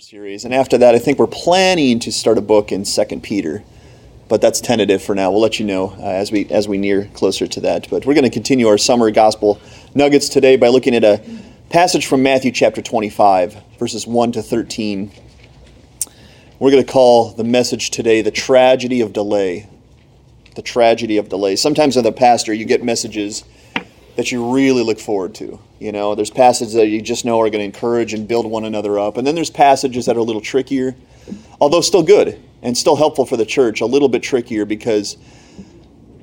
series. And after that i think we're planning to start a book in second peter but that's tentative for now. We'll let you know uh, as we as we near closer to that. But we're going to continue our summer gospel nuggets today by looking at a passage from matthew chapter 25 verses 1 to 13 we're going to call the message today the tragedy of delay. The tragedy of delay. Sometimes as a pastor you get messages that you really look forward to. You know, there's passages that you just know are going to encourage and build one another up. And then there's passages that are a little trickier, although still good and still helpful for the church, a little bit trickier because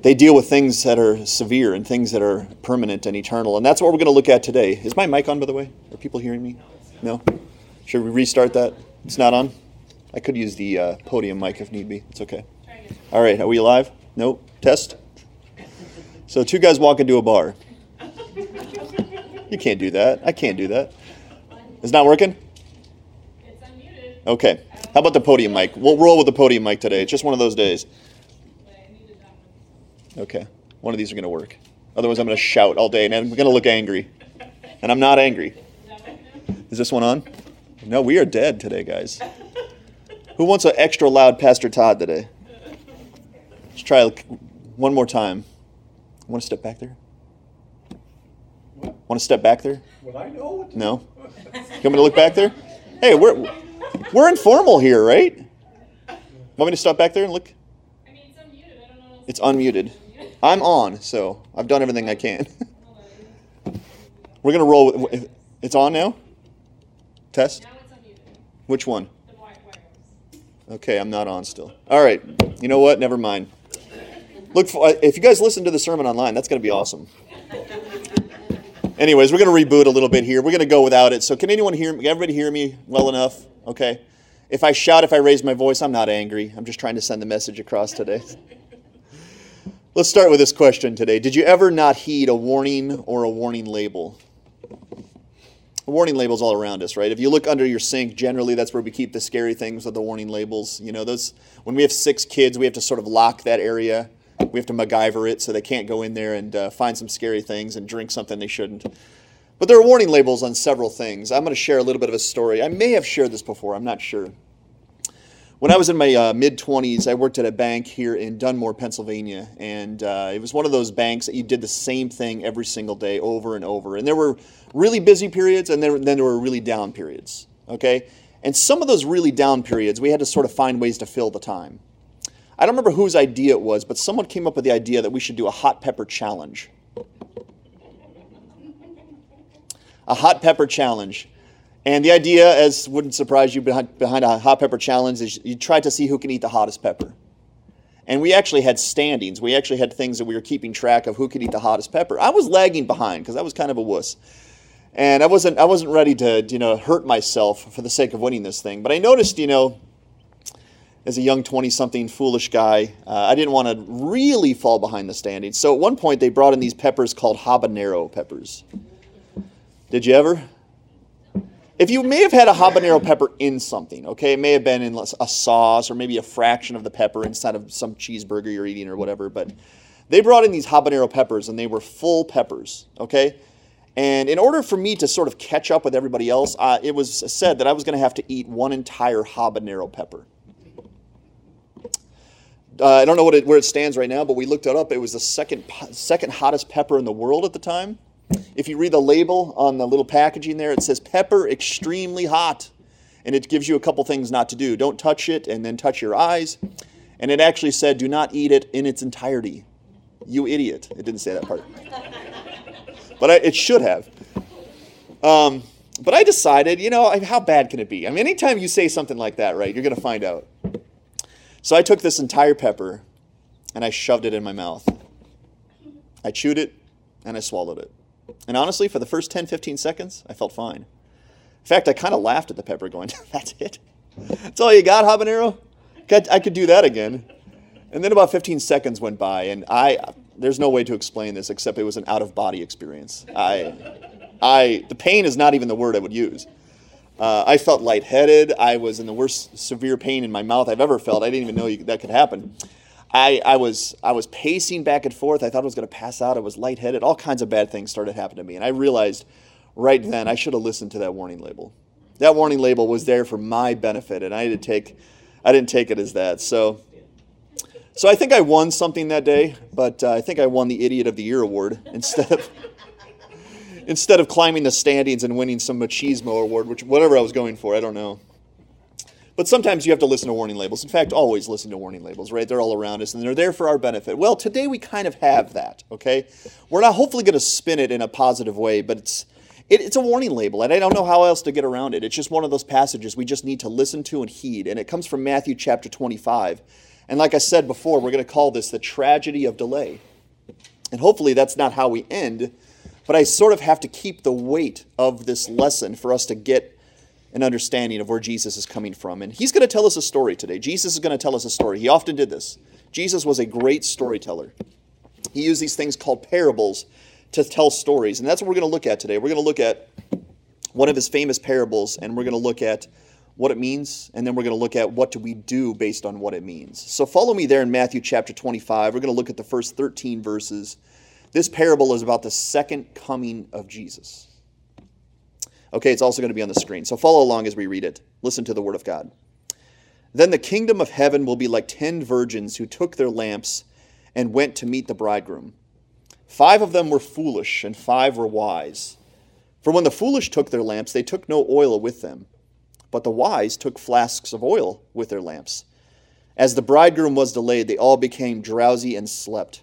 they deal with things that are severe and things that are permanent and eternal. And that's what we're going to look at today. Is my mic on, by the way? Are people hearing me? No? Should we restart that? It's not on? I could use the uh, podium mic if need be. It's okay. All right, are we live? Nope. Test? So, two guys walk into a bar. You can't do that. I can't do that. It's not working? It's unmuted. Okay. How about the podium mic? We'll roll with the podium mic today. It's just one of those days. Okay. One of these are going to work. Otherwise, I'm going to shout all day and I'm going to look angry. And I'm not angry. Is this one on? No, we are dead today, guys. Who wants an extra loud Pastor Todd today? Let's try one more time. Want to step back there? Want to step back there? Well, I know. No. You want me to look back there? Hey, we're we're informal here, right? Want me to stop back there and look? I mean, it's unmuted. I don't know. It's unmuted. I'm on, so I've done everything I can. We're gonna roll. With, it's on now. Test. Now it's unmuted. Which one? The wi- wireless. Okay, I'm not on still. All right. You know what? Never mind. Look, for, if you guys listen to the sermon online, that's gonna be awesome. Anyways, we're gonna reboot a little bit here. We're gonna go without it. So, can anyone hear? Can everybody hear me well enough? Okay. If I shout, if I raise my voice, I'm not angry. I'm just trying to send the message across today. Let's start with this question today. Did you ever not heed a warning or a warning label? warning labels all around us, right? If you look under your sink, generally that's where we keep the scary things with the warning labels. You know, those when we have six kids, we have to sort of lock that area. We have to MacGyver it so they can't go in there and uh, find some scary things and drink something they shouldn't. But there are warning labels on several things. I'm going to share a little bit of a story. I may have shared this before. I'm not sure. When I was in my uh, mid 20s, I worked at a bank here in Dunmore, Pennsylvania, and uh, it was one of those banks that you did the same thing every single day over and over. And there were really busy periods, and then, then there were really down periods. Okay, and some of those really down periods, we had to sort of find ways to fill the time. I don't remember whose idea it was, but someone came up with the idea that we should do a hot pepper challenge. A hot pepper challenge. And the idea, as wouldn't surprise you, behind, behind a hot pepper challenge is you try to see who can eat the hottest pepper. And we actually had standings. We actually had things that we were keeping track of who could eat the hottest pepper. I was lagging behind because I was kind of a wuss. And I wasn't, I wasn't ready to, you know, hurt myself for the sake of winning this thing. But I noticed, you know, as a young 20-something foolish guy, uh, I didn't want to really fall behind the standings. So at one point, they brought in these peppers called habanero peppers. Did you ever? If you may have had a habanero pepper in something, okay, it may have been in a sauce or maybe a fraction of the pepper inside of some cheeseburger you're eating or whatever, but they brought in these habanero peppers and they were full peppers, okay? And in order for me to sort of catch up with everybody else, uh, it was said that I was going to have to eat one entire habanero pepper. Uh, I don't know what it, where it stands right now, but we looked it up. It was the second second hottest pepper in the world at the time. If you read the label on the little packaging there, it says pepper extremely hot. And it gives you a couple things not to do. Don't touch it and then touch your eyes. And it actually said, do not eat it in its entirety. You idiot. It didn't say that part. But I, it should have. Um, but I decided, you know, how bad can it be? I mean, anytime you say something like that, right, you're going to find out. So I took this entire pepper and I shoved it in my mouth. I chewed it and I swallowed it. And honestly, for the first 10, 15 seconds, I felt fine. In fact, I kind of laughed at the pepper, going, That's it? That's all you got, habanero? I could do that again. And then about 15 seconds went by, and I, there's no way to explain this except it was an out of body experience. I, I, the pain is not even the word I would use. Uh, I felt lightheaded. I was in the worst severe pain in my mouth I've ever felt. I didn't even know you, that could happen. I, I was I was pacing back and forth. I thought I was going to pass out. I was lightheaded. All kinds of bad things started happening to me, and I realized right then I should have listened to that warning label. That warning label was there for my benefit, and I didn't take, I didn't take it as that. So, so I think I won something that day, but uh, I think I won the Idiot of the Year award instead of instead of climbing the standings and winning some machismo award, which whatever I was going for, I don't know. But sometimes you have to listen to warning labels. In fact, always listen to warning labels, right? They're all around us and they're there for our benefit. Well, today we kind of have that, okay? We're not hopefully going to spin it in a positive way, but it's it, it's a warning label, and I don't know how else to get around it. It's just one of those passages we just need to listen to and heed, and it comes from Matthew chapter 25. And like I said before, we're going to call this the tragedy of delay. And hopefully that's not how we end, but I sort of have to keep the weight of this lesson for us to get an understanding of where Jesus is coming from. And he's going to tell us a story today. Jesus is going to tell us a story. He often did this. Jesus was a great storyteller. He used these things called parables to tell stories. And that's what we're going to look at today. We're going to look at one of his famous parables, and we're going to look at what it means, and then we're going to look at what do we do based on what it means. So follow me there in Matthew chapter 25. We're going to look at the first 13 verses. This parable is about the second coming of Jesus. Okay, it's also going to be on the screen. So follow along as we read it. Listen to the word of God. Then the kingdom of heaven will be like ten virgins who took their lamps and went to meet the bridegroom. Five of them were foolish, and five were wise. For when the foolish took their lamps, they took no oil with them, but the wise took flasks of oil with their lamps. As the bridegroom was delayed, they all became drowsy and slept.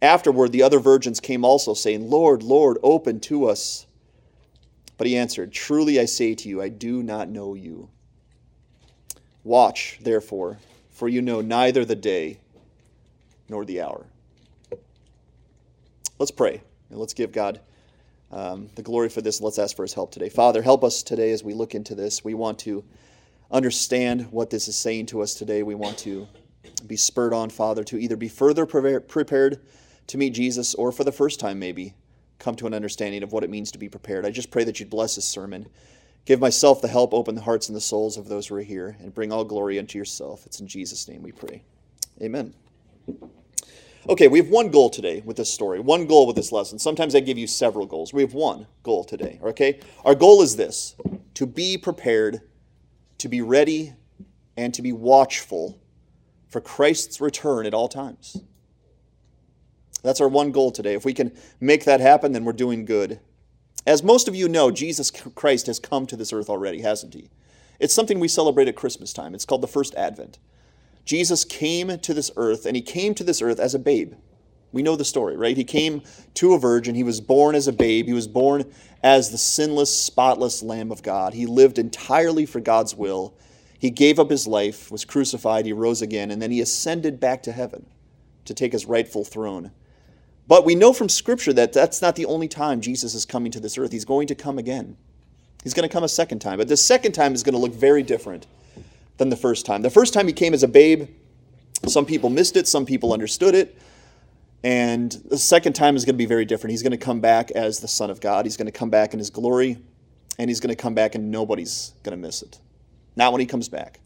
Afterward, the other virgins came also, saying, Lord, Lord, open to us. But he answered, Truly I say to you, I do not know you. Watch, therefore, for you know neither the day nor the hour. Let's pray and let's give God um, the glory for this. and Let's ask for his help today. Father, help us today as we look into this. We want to understand what this is saying to us today. We want to be spurred on, Father, to either be further prepared to meet Jesus or for the first time, maybe, come to an understanding of what it means to be prepared. I just pray that you'd bless this sermon. Give myself the help, open the hearts and the souls of those who are here, and bring all glory unto yourself. It's in Jesus' name we pray. Amen. Okay, we have one goal today with this story, one goal with this lesson. Sometimes I give you several goals. We have one goal today, okay? Our goal is this to be prepared, to be ready, and to be watchful for Christ's return at all times. That's our one goal today. If we can make that happen, then we're doing good. As most of you know, Jesus Christ has come to this earth already, hasn't he? It's something we celebrate at Christmas time. It's called the first Advent. Jesus came to this earth, and he came to this earth as a babe. We know the story, right? He came to a virgin. He was born as a babe. He was born as the sinless, spotless Lamb of God. He lived entirely for God's will. He gave up his life, was crucified, he rose again, and then he ascended back to heaven to take his rightful throne. But we know from Scripture that that's not the only time Jesus is coming to this earth. He's going to come again. He's going to come a second time. But the second time is going to look very different than the first time. The first time he came as a babe, some people missed it, some people understood it. And the second time is going to be very different. He's going to come back as the Son of God. He's going to come back in his glory, and he's going to come back and nobody's going to miss it. Not when he comes back.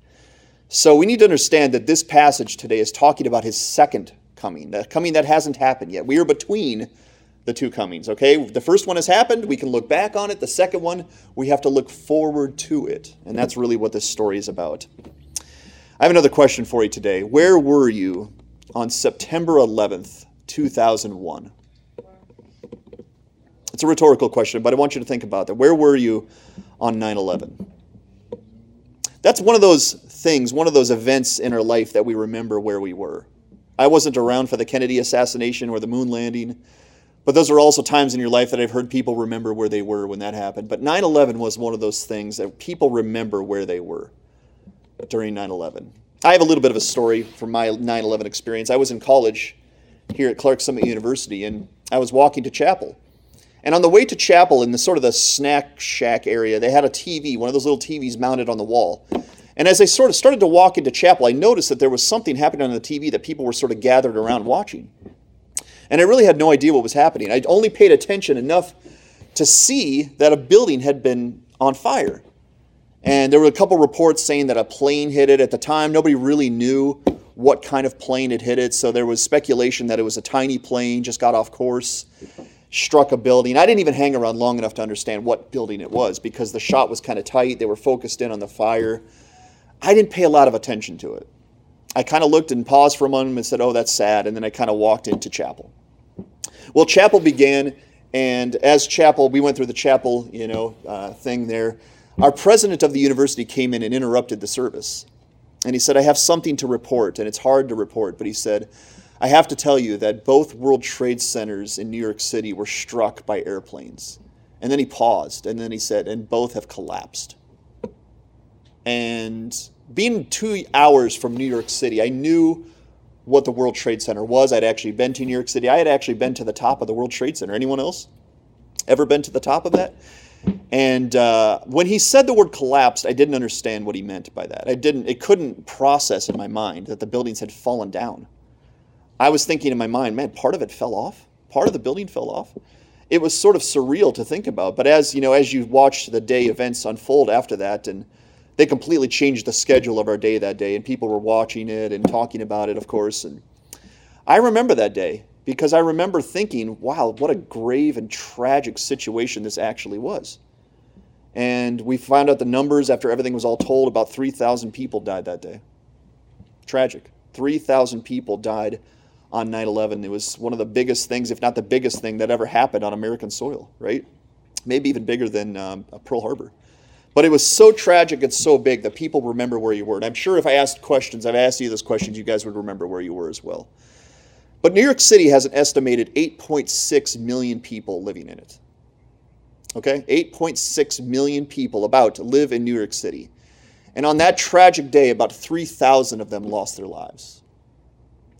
So we need to understand that this passage today is talking about his second coming, the coming that hasn't happened yet. We are between the two comings, okay? The first one has happened, we can look back on it. The second one, we have to look forward to it. And that's really what this story is about. I have another question for you today. Where were you on September 11th, 2001? It's a rhetorical question, but I want you to think about that. Where were you on 9 11? That's one of those things, one of those events in our life that we remember where we were. I wasn't around for the Kennedy assassination or the moon landing, but those are also times in your life that I've heard people remember where they were when that happened. But 9 11 was one of those things that people remember where they were during 9 11. I have a little bit of a story from my 9 11 experience. I was in college here at Clarks Summit University, and I was walking to chapel. And on the way to chapel in the sort of the snack shack area, they had a TV, one of those little TVs mounted on the wall. And as I sort of started to walk into chapel, I noticed that there was something happening on the TV that people were sort of gathered around watching. And I really had no idea what was happening. I only paid attention enough to see that a building had been on fire. And there were a couple reports saying that a plane hit it. At the time, nobody really knew what kind of plane had hit it, so there was speculation that it was a tiny plane, just got off course, struck a building. I didn't even hang around long enough to understand what building it was because the shot was kind of tight. They were focused in on the fire. I didn't pay a lot of attention to it. I kind of looked and paused for a moment and said, Oh, that's sad. And then I kind of walked into chapel. Well, chapel began, and as chapel, we went through the chapel, you know, uh, thing there. Our president of the university came in and interrupted the service. And he said, I have something to report, and it's hard to report, but he said, I have to tell you that both World Trade Centers in New York City were struck by airplanes. And then he paused, and then he said, and both have collapsed. And being two hours from New York City, I knew what the World Trade Center was. I'd actually been to New York City. I had actually been to the top of the World Trade Center. Anyone else ever been to the top of that? And uh, when he said the word collapsed, I didn't understand what he meant by that. I didn't. It couldn't process in my mind that the buildings had fallen down. I was thinking in my mind, man, part of it fell off. Part of the building fell off. It was sort of surreal to think about. But as you know, as you watched the day events unfold after that, and they completely changed the schedule of our day that day, and people were watching it and talking about it, of course. And I remember that day because I remember thinking, wow, what a grave and tragic situation this actually was. And we found out the numbers after everything was all told about 3,000 people died that day. Tragic. 3,000 people died on 9 11. It was one of the biggest things, if not the biggest thing, that ever happened on American soil, right? Maybe even bigger than um, Pearl Harbor. But it was so tragic and so big that people remember where you were. And I'm sure if I asked questions, I've asked you those questions, you guys would remember where you were as well. But New York City has an estimated 8.6 million people living in it. Okay? 8.6 million people about to live in New York City. And on that tragic day, about 3,000 of them lost their lives.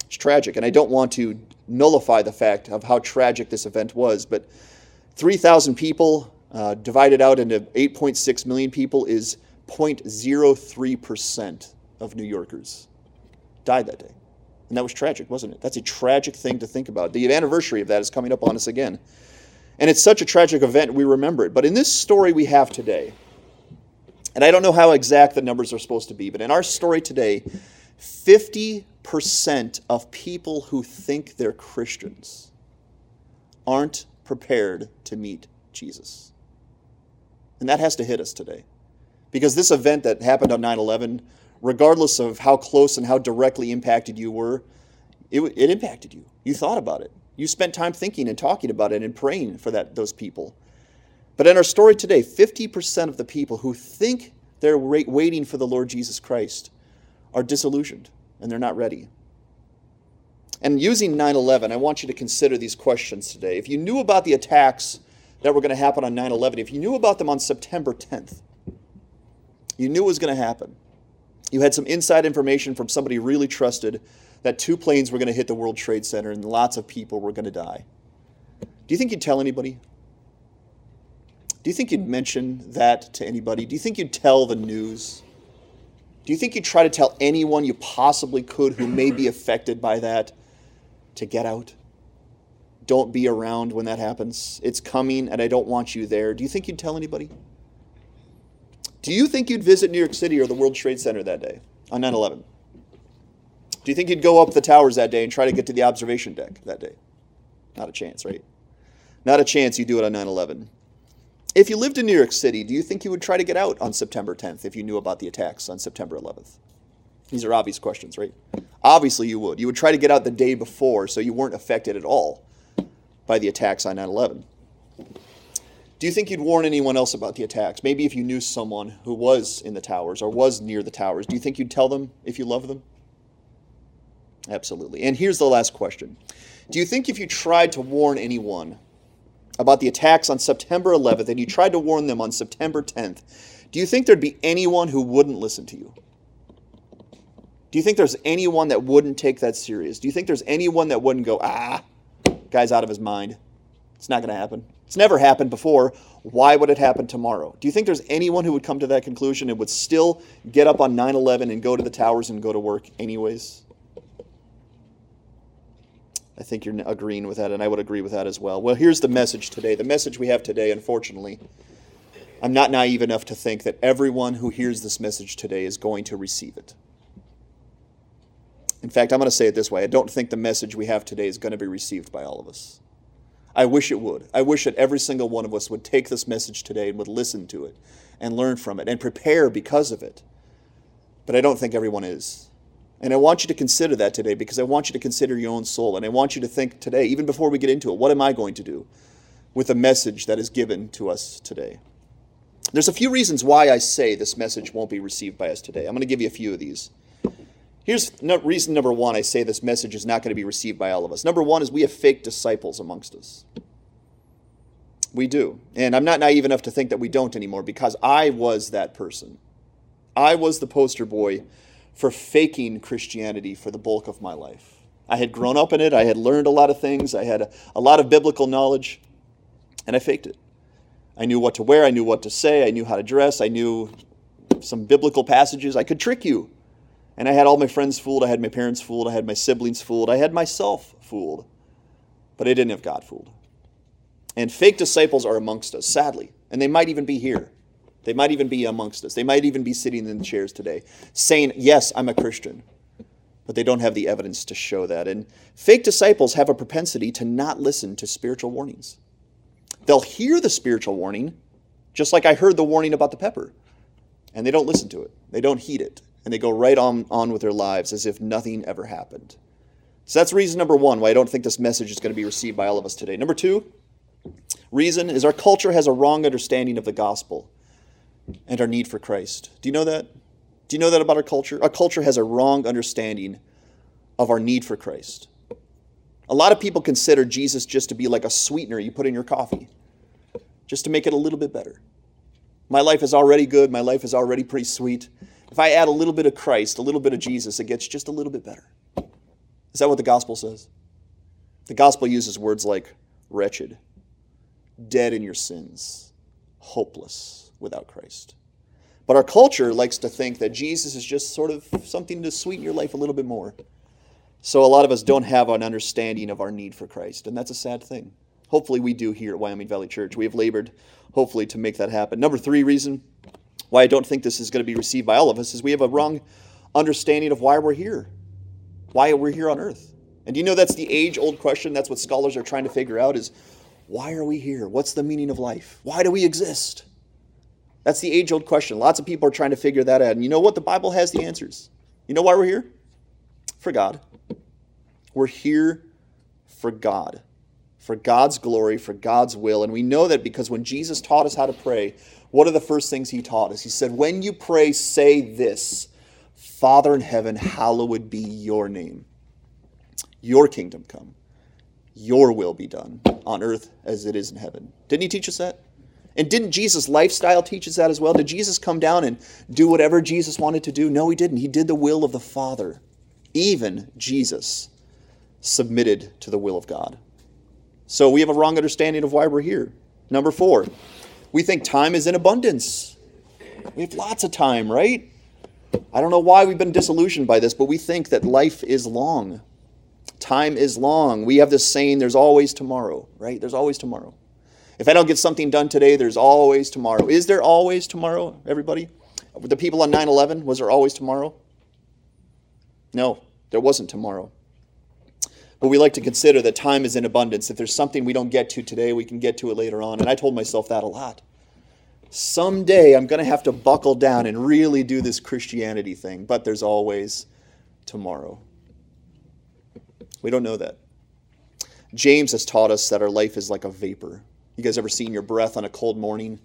It's tragic, and I don't want to nullify the fact of how tragic this event was, but 3,000 people uh, divided out into 8.6 million people is 0.03% of New Yorkers died that day. And that was tragic, wasn't it? That's a tragic thing to think about. The anniversary of that is coming up on us again. And it's such a tragic event, we remember it. But in this story we have today, and I don't know how exact the numbers are supposed to be, but in our story today, 50% of people who think they're Christians aren't prepared to meet Jesus. And that has to hit us today. Because this event that happened on 9 11, regardless of how close and how directly impacted you were, it, it impacted you. You thought about it. You spent time thinking and talking about it and praying for that, those people. But in our story today, 50% of the people who think they're waiting for the Lord Jesus Christ are disillusioned and they're not ready. And using 9 11, I want you to consider these questions today. If you knew about the attacks that were going to happen on 9 11, if you knew about them on September 10th, you knew it was going to happen. You had some inside information from somebody you really trusted that two planes were going to hit the World Trade Center and lots of people were going to die. Do you think you'd tell anybody? Do you think you'd hmm. mention that to anybody? Do you think you'd tell the news? Do you think you'd try to tell anyone you possibly could who may be affected by that to get out? Don't be around when that happens. It's coming and I don't want you there. Do you think you'd tell anybody? Do you think you'd visit New York City or the World Trade Center that day on 9 11? Do you think you'd go up the towers that day and try to get to the observation deck that day? Not a chance, right? Not a chance you do it on 9 11. If you lived in New York City, do you think you would try to get out on September 10th if you knew about the attacks on September 11th? These are obvious questions, right? Obviously, you would. You would try to get out the day before so you weren't affected at all by the attacks on 9 11. Do you think you'd warn anyone else about the attacks? Maybe if you knew someone who was in the towers or was near the towers, do you think you'd tell them if you love them? Absolutely. And here's the last question Do you think if you tried to warn anyone about the attacks on September 11th and you tried to warn them on September 10th, do you think there'd be anyone who wouldn't listen to you? Do you think there's anyone that wouldn't take that serious? Do you think there's anyone that wouldn't go, ah, guy's out of his mind? It's not going to happen. It's never happened before. Why would it happen tomorrow? Do you think there's anyone who would come to that conclusion and would still get up on 9 11 and go to the towers and go to work anyways? I think you're agreeing with that, and I would agree with that as well. Well, here's the message today. The message we have today, unfortunately, I'm not naive enough to think that everyone who hears this message today is going to receive it. In fact, I'm going to say it this way I don't think the message we have today is going to be received by all of us. I wish it would. I wish that every single one of us would take this message today and would listen to it and learn from it and prepare because of it. But I don't think everyone is. And I want you to consider that today because I want you to consider your own soul. And I want you to think today, even before we get into it, what am I going to do with the message that is given to us today? There's a few reasons why I say this message won't be received by us today. I'm going to give you a few of these. Here's no, reason number one I say this message is not going to be received by all of us. Number one is we have fake disciples amongst us. We do. And I'm not naive enough to think that we don't anymore because I was that person. I was the poster boy for faking Christianity for the bulk of my life. I had grown up in it, I had learned a lot of things, I had a, a lot of biblical knowledge, and I faked it. I knew what to wear, I knew what to say, I knew how to dress, I knew some biblical passages. I could trick you. And I had all my friends fooled, I had my parents fooled, I had my siblings fooled, I had myself fooled. But I didn't have God fooled. And fake disciples are amongst us, sadly. And they might even be here. They might even be amongst us. They might even be sitting in the chairs today saying, Yes, I'm a Christian. But they don't have the evidence to show that. And fake disciples have a propensity to not listen to spiritual warnings. They'll hear the spiritual warning, just like I heard the warning about the pepper, and they don't listen to it. They don't heed it. And they go right on, on with their lives as if nothing ever happened. So that's reason number one why I don't think this message is going to be received by all of us today. Number two, reason is our culture has a wrong understanding of the gospel and our need for Christ. Do you know that? Do you know that about our culture? Our culture has a wrong understanding of our need for Christ. A lot of people consider Jesus just to be like a sweetener you put in your coffee, just to make it a little bit better. My life is already good, my life is already pretty sweet. If I add a little bit of Christ, a little bit of Jesus, it gets just a little bit better. Is that what the gospel says? The gospel uses words like wretched, dead in your sins, hopeless without Christ. But our culture likes to think that Jesus is just sort of something to sweeten your life a little bit more. So a lot of us don't have an understanding of our need for Christ, and that's a sad thing. Hopefully, we do here at Wyoming Valley Church. We have labored, hopefully, to make that happen. Number three reason why I don't think this is going to be received by all of us is we have a wrong understanding of why we're here, why we're here on earth. And do you know that's the age old question? That's what scholars are trying to figure out is why are we here? What's the meaning of life? Why do we exist? That's the age old question. Lots of people are trying to figure that out. And you know what? The Bible has the answers. You know why we're here? For God. We're here for God, for God's glory, for God's will. And we know that because when Jesus taught us how to pray, what are the first things he taught us? He said, When you pray, say this Father in heaven, hallowed be your name. Your kingdom come. Your will be done on earth as it is in heaven. Didn't he teach us that? And didn't Jesus' lifestyle teach us that as well? Did Jesus come down and do whatever Jesus wanted to do? No, he didn't. He did the will of the Father. Even Jesus submitted to the will of God. So we have a wrong understanding of why we're here. Number four, we think time is in abundance. We have lots of time, right? I don't know why we've been disillusioned by this, but we think that life is long. Time is long. We have this saying, there's always tomorrow, right? There's always tomorrow. If I don't get something done today, there's always tomorrow. Is there always tomorrow, everybody? The people on 9 11, was there always tomorrow? No, there wasn't tomorrow. But we like to consider that time is in abundance. If there's something we don't get to today, we can get to it later on. And I told myself that a lot. Someday I'm going to have to buckle down and really do this Christianity thing, but there's always tomorrow. We don't know that. James has taught us that our life is like a vapor. You guys ever seen your breath on a cold morning?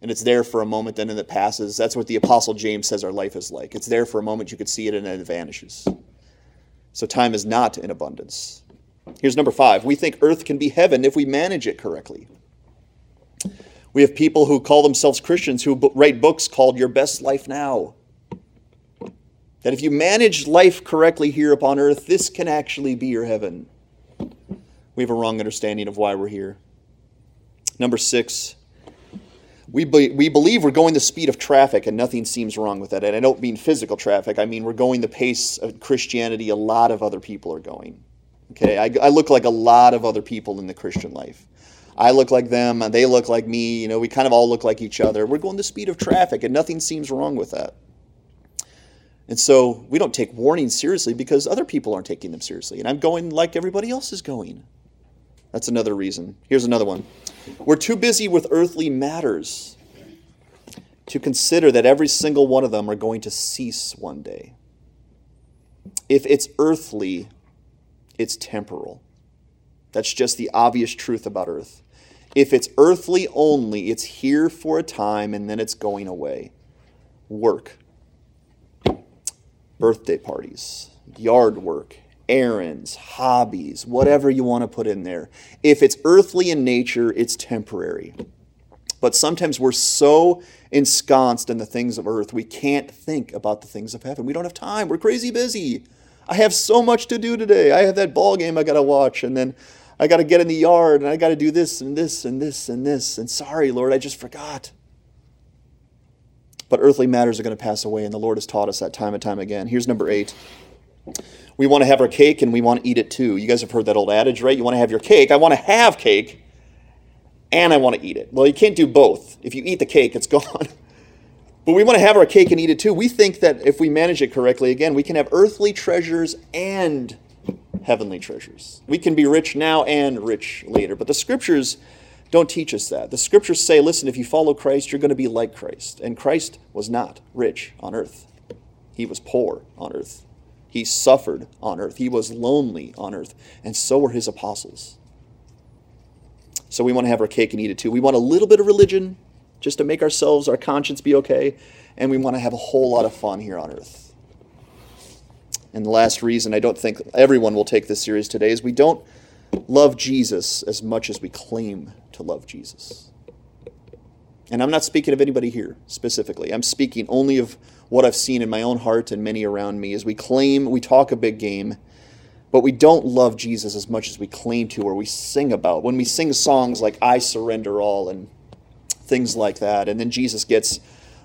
And it's there for a moment, then it passes. That's what the Apostle James says our life is like. It's there for a moment, you could see it, and then it vanishes. So time is not in abundance. Here's number five we think earth can be heaven if we manage it correctly. We have people who call themselves Christians who write books called Your Best Life Now. That if you manage life correctly here upon earth, this can actually be your heaven. We have a wrong understanding of why we're here. Number six, we, be, we believe we're going the speed of traffic and nothing seems wrong with that. And I don't mean physical traffic, I mean we're going the pace of Christianity a lot of other people are going. Okay, I, I look like a lot of other people in the Christian life. I look like them, and they look like me. You know, we kind of all look like each other. We're going the speed of traffic, and nothing seems wrong with that. And so we don't take warnings seriously because other people aren't taking them seriously. And I'm going like everybody else is going. That's another reason. Here's another one. We're too busy with earthly matters to consider that every single one of them are going to cease one day. If it's earthly, it's temporal. That's just the obvious truth about earth. If it's earthly only, it's here for a time and then it's going away. Work, birthday parties, yard work, errands, hobbies, whatever you want to put in there. If it's earthly in nature, it's temporary. But sometimes we're so ensconced in the things of earth, we can't think about the things of heaven. We don't have time. We're crazy busy. I have so much to do today. I have that ball game I got to watch, and then I got to get in the yard, and I got to do this and this and this and this. And sorry, Lord, I just forgot. But earthly matters are going to pass away, and the Lord has taught us that time and time again. Here's number eight. We want to have our cake and we want to eat it too. You guys have heard that old adage, right? You want to have your cake. I want to have cake and I want to eat it. Well, you can't do both. If you eat the cake, it's gone. But we want to have our cake and eat it too. We think that if we manage it correctly, again, we can have earthly treasures and heavenly treasures. We can be rich now and rich later. But the scriptures don't teach us that. The scriptures say, listen, if you follow Christ, you're going to be like Christ. And Christ was not rich on earth, he was poor on earth. He suffered on earth. He was lonely on earth. And so were his apostles. So we want to have our cake and eat it too. We want a little bit of religion just to make ourselves, our conscience be okay. And we want to have a whole lot of fun here on earth. And the last reason I don't think everyone will take this serious today is we don't love Jesus as much as we claim to love Jesus. And I'm not speaking of anybody here specifically. I'm speaking only of what I've seen in my own heart and many around me as we claim, we talk a big game, but we don't love Jesus as much as we claim to or we sing about. When we sing songs like I Surrender All and things like that, and then Jesus gets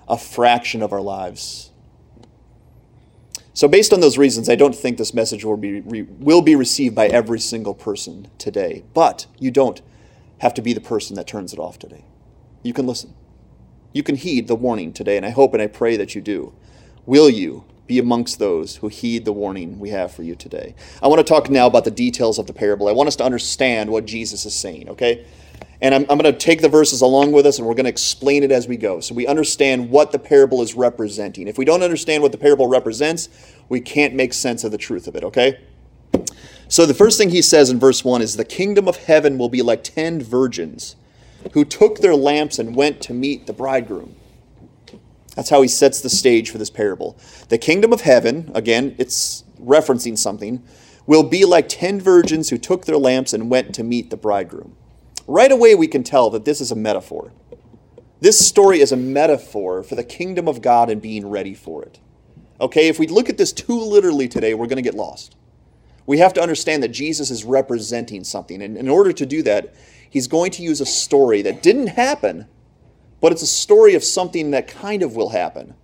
a fraction of our lives. So, based on those reasons, I don't think this message will be, will be received by every single person today. But you don't have to be the person that turns it off today. You can listen. You can heed the warning today, and I hope and I pray that you do. Will you be amongst those who heed the warning we have for you today? I want to talk now about the details of the parable. I want us to understand what Jesus is saying, okay? And I'm, I'm going to take the verses along with us and we're going to explain it as we go so we understand what the parable is representing. If we don't understand what the parable represents, we can't make sense of the truth of it, okay? So the first thing he says in verse 1 is the kingdom of heaven will be like ten virgins who took their lamps and went to meet the bridegroom. That's how he sets the stage for this parable. The kingdom of heaven, again, it's referencing something, will be like ten virgins who took their lamps and went to meet the bridegroom. Right away, we can tell that this is a metaphor. This story is a metaphor for the kingdom of God and being ready for it. Okay, if we look at this too literally today, we're going to get lost. We have to understand that Jesus is representing something. And in order to do that, he's going to use a story that didn't happen, but it's a story of something that kind of will happen,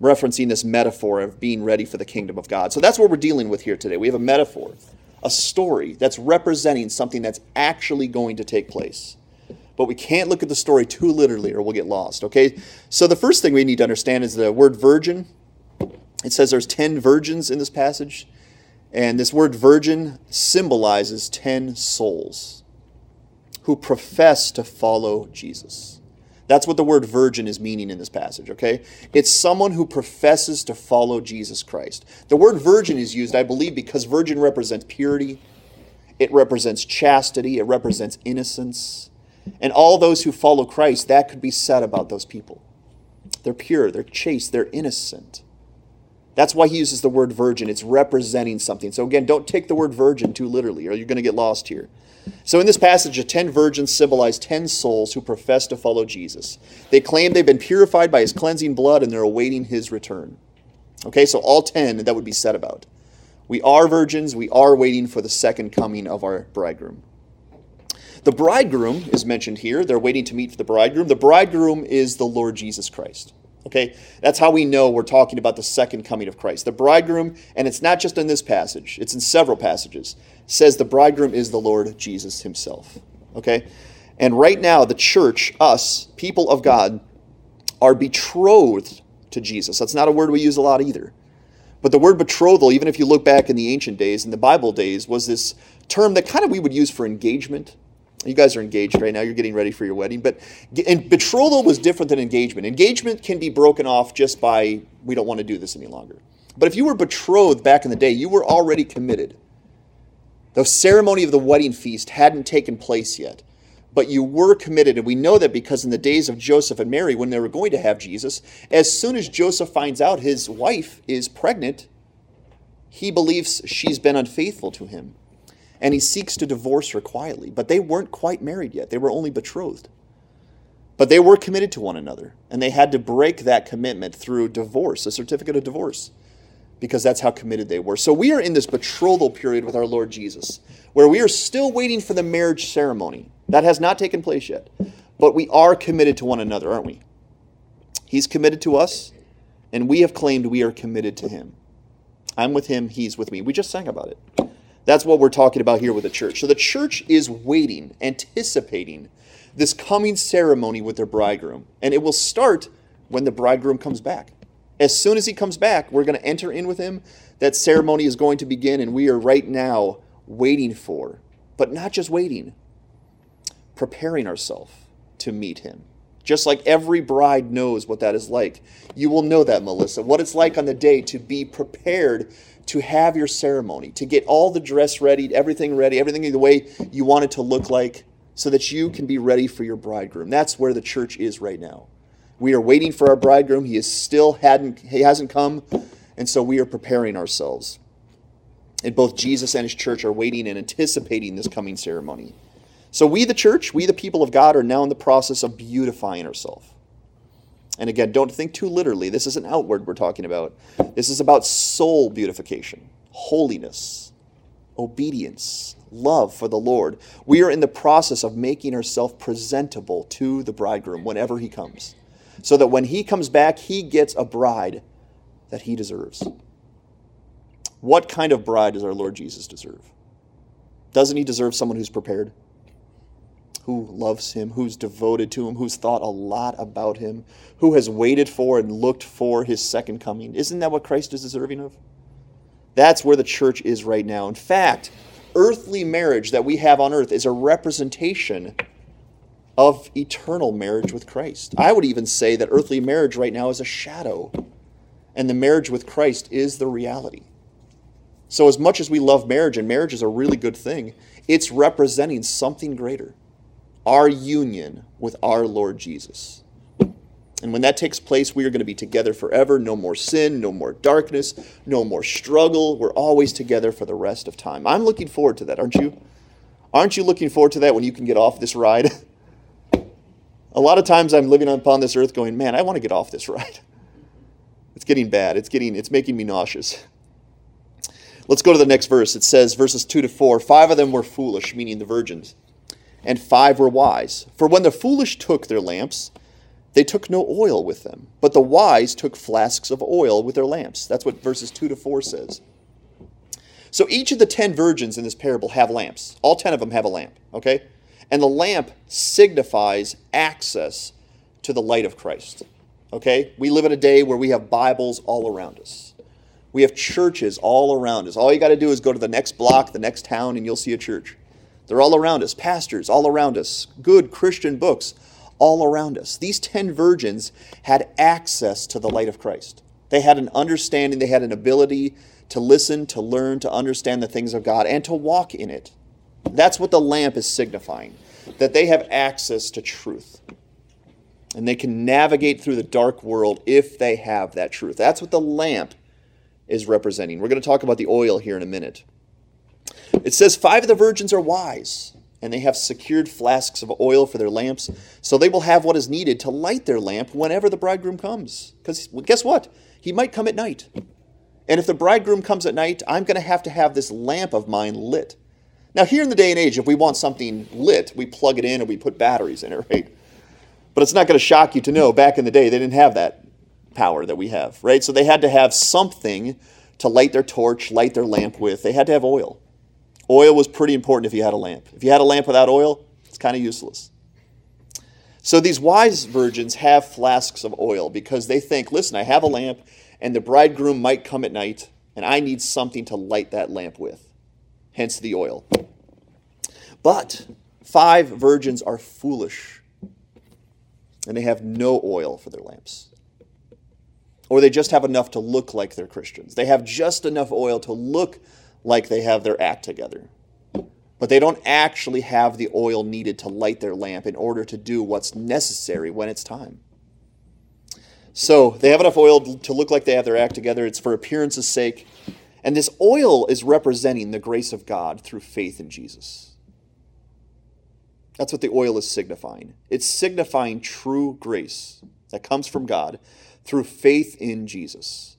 referencing this metaphor of being ready for the kingdom of God. So that's what we're dealing with here today. We have a metaphor, a story that's representing something that's actually going to take place. But we can't look at the story too literally or we'll get lost, okay? So the first thing we need to understand is the word virgin. It says there's 10 virgins in this passage. And this word virgin symbolizes 10 souls who profess to follow Jesus. That's what the word virgin is meaning in this passage, okay? It's someone who professes to follow Jesus Christ. The word virgin is used, I believe, because virgin represents purity, it represents chastity, it represents innocence. And all those who follow Christ, that could be said about those people. They're pure, they're chaste, they're innocent. That's why he uses the word virgin. It's representing something. So, again, don't take the word virgin too literally, or you're going to get lost here. So, in this passage, the ten virgins symbolize ten souls who profess to follow Jesus. They claim they've been purified by his cleansing blood and they're awaiting his return. Okay, so all ten that would be said about. We are virgins, we are waiting for the second coming of our bridegroom. The bridegroom is mentioned here. They're waiting to meet for the bridegroom. The bridegroom is the Lord Jesus Christ. Okay? That's how we know we're talking about the second coming of Christ. The bridegroom, and it's not just in this passage, it's in several passages, says the bridegroom is the Lord Jesus himself. Okay? And right now, the church, us, people of God, are betrothed to Jesus. That's not a word we use a lot either. But the word betrothal, even if you look back in the ancient days, in the Bible days, was this term that kind of we would use for engagement. You guys are engaged right now. You're getting ready for your wedding. But and betrothal was different than engagement. Engagement can be broken off just by, we don't want to do this any longer. But if you were betrothed back in the day, you were already committed. The ceremony of the wedding feast hadn't taken place yet but you were committed. And we know that because in the days of Joseph and Mary, when they were going to have Jesus, as soon as Joseph finds out his wife is pregnant, he believes she's been unfaithful to him. And he seeks to divorce her quietly. But they weren't quite married yet, they were only betrothed. But they were committed to one another. And they had to break that commitment through divorce, a certificate of divorce because that's how committed they were. So we are in this betrothal period with our Lord Jesus, where we are still waiting for the marriage ceremony. That has not taken place yet. But we are committed to one another, aren't we? He's committed to us, and we have claimed we are committed to him. I'm with him, he's with me. We just sang about it. That's what we're talking about here with the church. So the church is waiting, anticipating this coming ceremony with their bridegroom. And it will start when the bridegroom comes back. As soon as he comes back, we're going to enter in with him. That ceremony is going to begin, and we are right now waiting for, but not just waiting, preparing ourselves to meet him. Just like every bride knows what that is like. You will know that, Melissa, what it's like on the day to be prepared to have your ceremony, to get all the dress ready, everything ready, everything the way you want it to look like, so that you can be ready for your bridegroom. That's where the church is right now. We are waiting for our bridegroom. He is still hadn't he hasn't come, and so we are preparing ourselves. And both Jesus and his church are waiting and anticipating this coming ceremony. So we, the church, we, the people of God, are now in the process of beautifying ourselves. And again, don't think too literally. This isn't outward we're talking about. This is about soul beautification, holiness, obedience, love for the Lord. We are in the process of making ourselves presentable to the bridegroom whenever he comes so that when he comes back, he gets a bride that he deserves. What kind of bride does our Lord Jesus deserve? Doesn't he deserve someone who's prepared? Who loves him, who's devoted to him, who's thought a lot about him, who has waited for and looked for his second coming? Isn't that what Christ is deserving of? That's where the church is right now. In fact, earthly marriage that we have on earth is a representation of eternal marriage with Christ. I would even say that earthly marriage right now is a shadow, and the marriage with Christ is the reality. So, as much as we love marriage, and marriage is a really good thing, it's representing something greater our union with our Lord Jesus. And when that takes place, we are going to be together forever. No more sin, no more darkness, no more struggle. We're always together for the rest of time. I'm looking forward to that, aren't you? Aren't you looking forward to that when you can get off this ride? A lot of times I'm living upon this earth going, man, I want to get off this ride. It's getting bad. It's getting it's making me nauseous. Let's go to the next verse. It says verses 2 to 4, five of them were foolish, meaning the virgins, and five were wise. For when the foolish took their lamps, they took no oil with them, but the wise took flasks of oil with their lamps. That's what verses 2 to 4 says. So each of the 10 virgins in this parable have lamps. All 10 of them have a lamp, okay? And the lamp signifies access to the light of Christ. Okay? We live in a day where we have Bibles all around us. We have churches all around us. All you got to do is go to the next block, the next town, and you'll see a church. They're all around us. Pastors all around us. Good Christian books all around us. These 10 virgins had access to the light of Christ. They had an understanding, they had an ability to listen, to learn, to understand the things of God, and to walk in it. That's what the lamp is signifying that they have access to truth. And they can navigate through the dark world if they have that truth. That's what the lamp is representing. We're going to talk about the oil here in a minute. It says, Five of the virgins are wise, and they have secured flasks of oil for their lamps, so they will have what is needed to light their lamp whenever the bridegroom comes. Because guess what? He might come at night. And if the bridegroom comes at night, I'm going to have to have this lamp of mine lit Now, here in the day and age, if we want something lit, we plug it in and we put batteries in it, right? But it's not going to shock you to know back in the day they didn't have that power that we have, right? So they had to have something to light their torch, light their lamp with. They had to have oil. Oil was pretty important if you had a lamp. If you had a lamp without oil, it's kind of useless. So these wise virgins have flasks of oil because they think, listen, I have a lamp and the bridegroom might come at night and I need something to light that lamp with. Hence the oil. But five virgins are foolish and they have no oil for their lamps. Or they just have enough to look like they're Christians. They have just enough oil to look like they have their act together. But they don't actually have the oil needed to light their lamp in order to do what's necessary when it's time. So they have enough oil to look like they have their act together. It's for appearance's sake. And this oil is representing the grace of God through faith in Jesus. That's what the oil is signifying. It's signifying true grace that comes from God through faith in Jesus.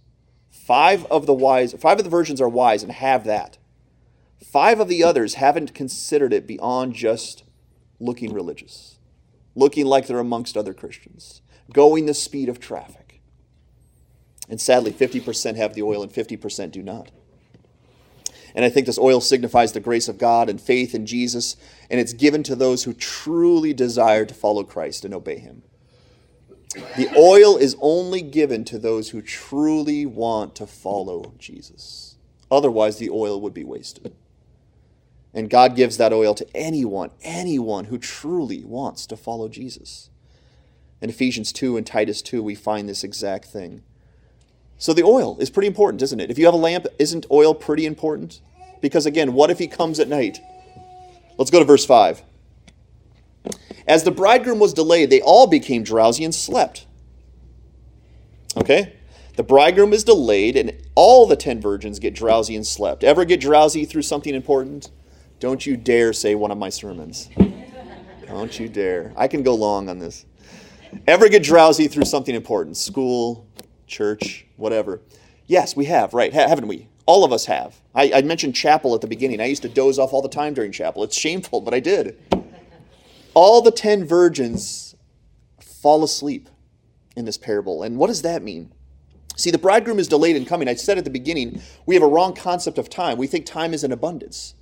Five of the wise, five of the virgins are wise and have that. Five of the others haven't considered it beyond just looking religious, looking like they're amongst other Christians, going the speed of traffic. And sadly, 50% have the oil and 50% do not. And I think this oil signifies the grace of God and faith in Jesus, and it's given to those who truly desire to follow Christ and obey Him. The oil is only given to those who truly want to follow Jesus. Otherwise, the oil would be wasted. And God gives that oil to anyone, anyone who truly wants to follow Jesus. In Ephesians 2 and Titus 2, we find this exact thing. So the oil is pretty important, isn't it? If you have a lamp, isn't oil pretty important? Because again, what if he comes at night? Let's go to verse 5. As the bridegroom was delayed, they all became drowsy and slept. Okay? The bridegroom is delayed, and all the ten virgins get drowsy and slept. Ever get drowsy through something important? Don't you dare say one of my sermons. Don't you dare. I can go long on this. Ever get drowsy through something important? School, church, whatever. Yes, we have, right? Haven't we? All of us have. I, I, mentioned chapel at the beginning. I used to doze off all the time during chapel. It's shameful, but I did. All the ten virgins fall asleep in this parable. And what does that mean? See, the bridegroom is delayed in coming. I said at the beginning, we have a wrong concept of time. We think time is in abundance.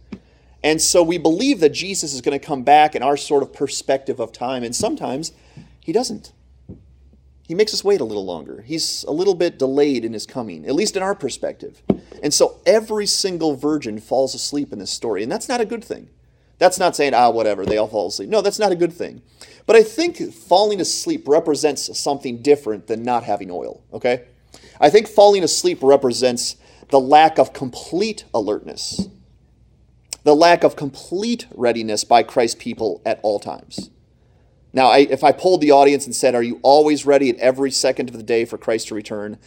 And so we believe that Jesus is going to come back in our sort of perspective of time. And sometimes he doesn't. He makes us wait a little longer. He's a little bit delayed in his coming, at least in our perspective. And so every single virgin falls asleep in this story. And that's not a good thing. That's not saying, ah, whatever, they all fall asleep. No, that's not a good thing. But I think falling asleep represents something different than not having oil, okay? I think falling asleep represents the lack of complete alertness, the lack of complete readiness by Christ's people at all times. Now, I, if I polled the audience and said, Are you always ready at every second of the day for Christ to return?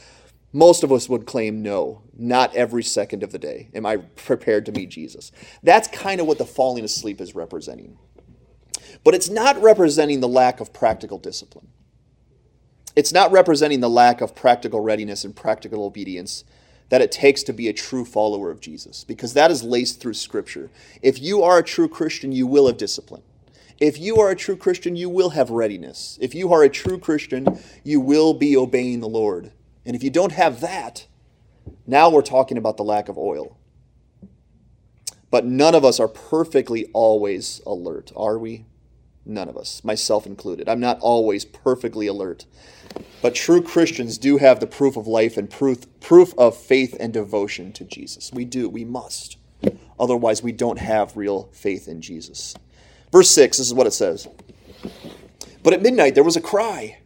Most of us would claim no, not every second of the day. Am I prepared to meet Jesus? That's kind of what the falling asleep is representing. But it's not representing the lack of practical discipline. It's not representing the lack of practical readiness and practical obedience that it takes to be a true follower of Jesus, because that is laced through Scripture. If you are a true Christian, you will have discipline. If you are a true Christian, you will have readiness. If you are a true Christian, you will be obeying the Lord. And if you don't have that, now we're talking about the lack of oil. But none of us are perfectly always alert, are we? None of us, myself included. I'm not always perfectly alert. But true Christians do have the proof of life and proof, proof of faith and devotion to Jesus. We do, we must. Otherwise, we don't have real faith in Jesus. Verse 6, this is what it says. But at midnight there was a cry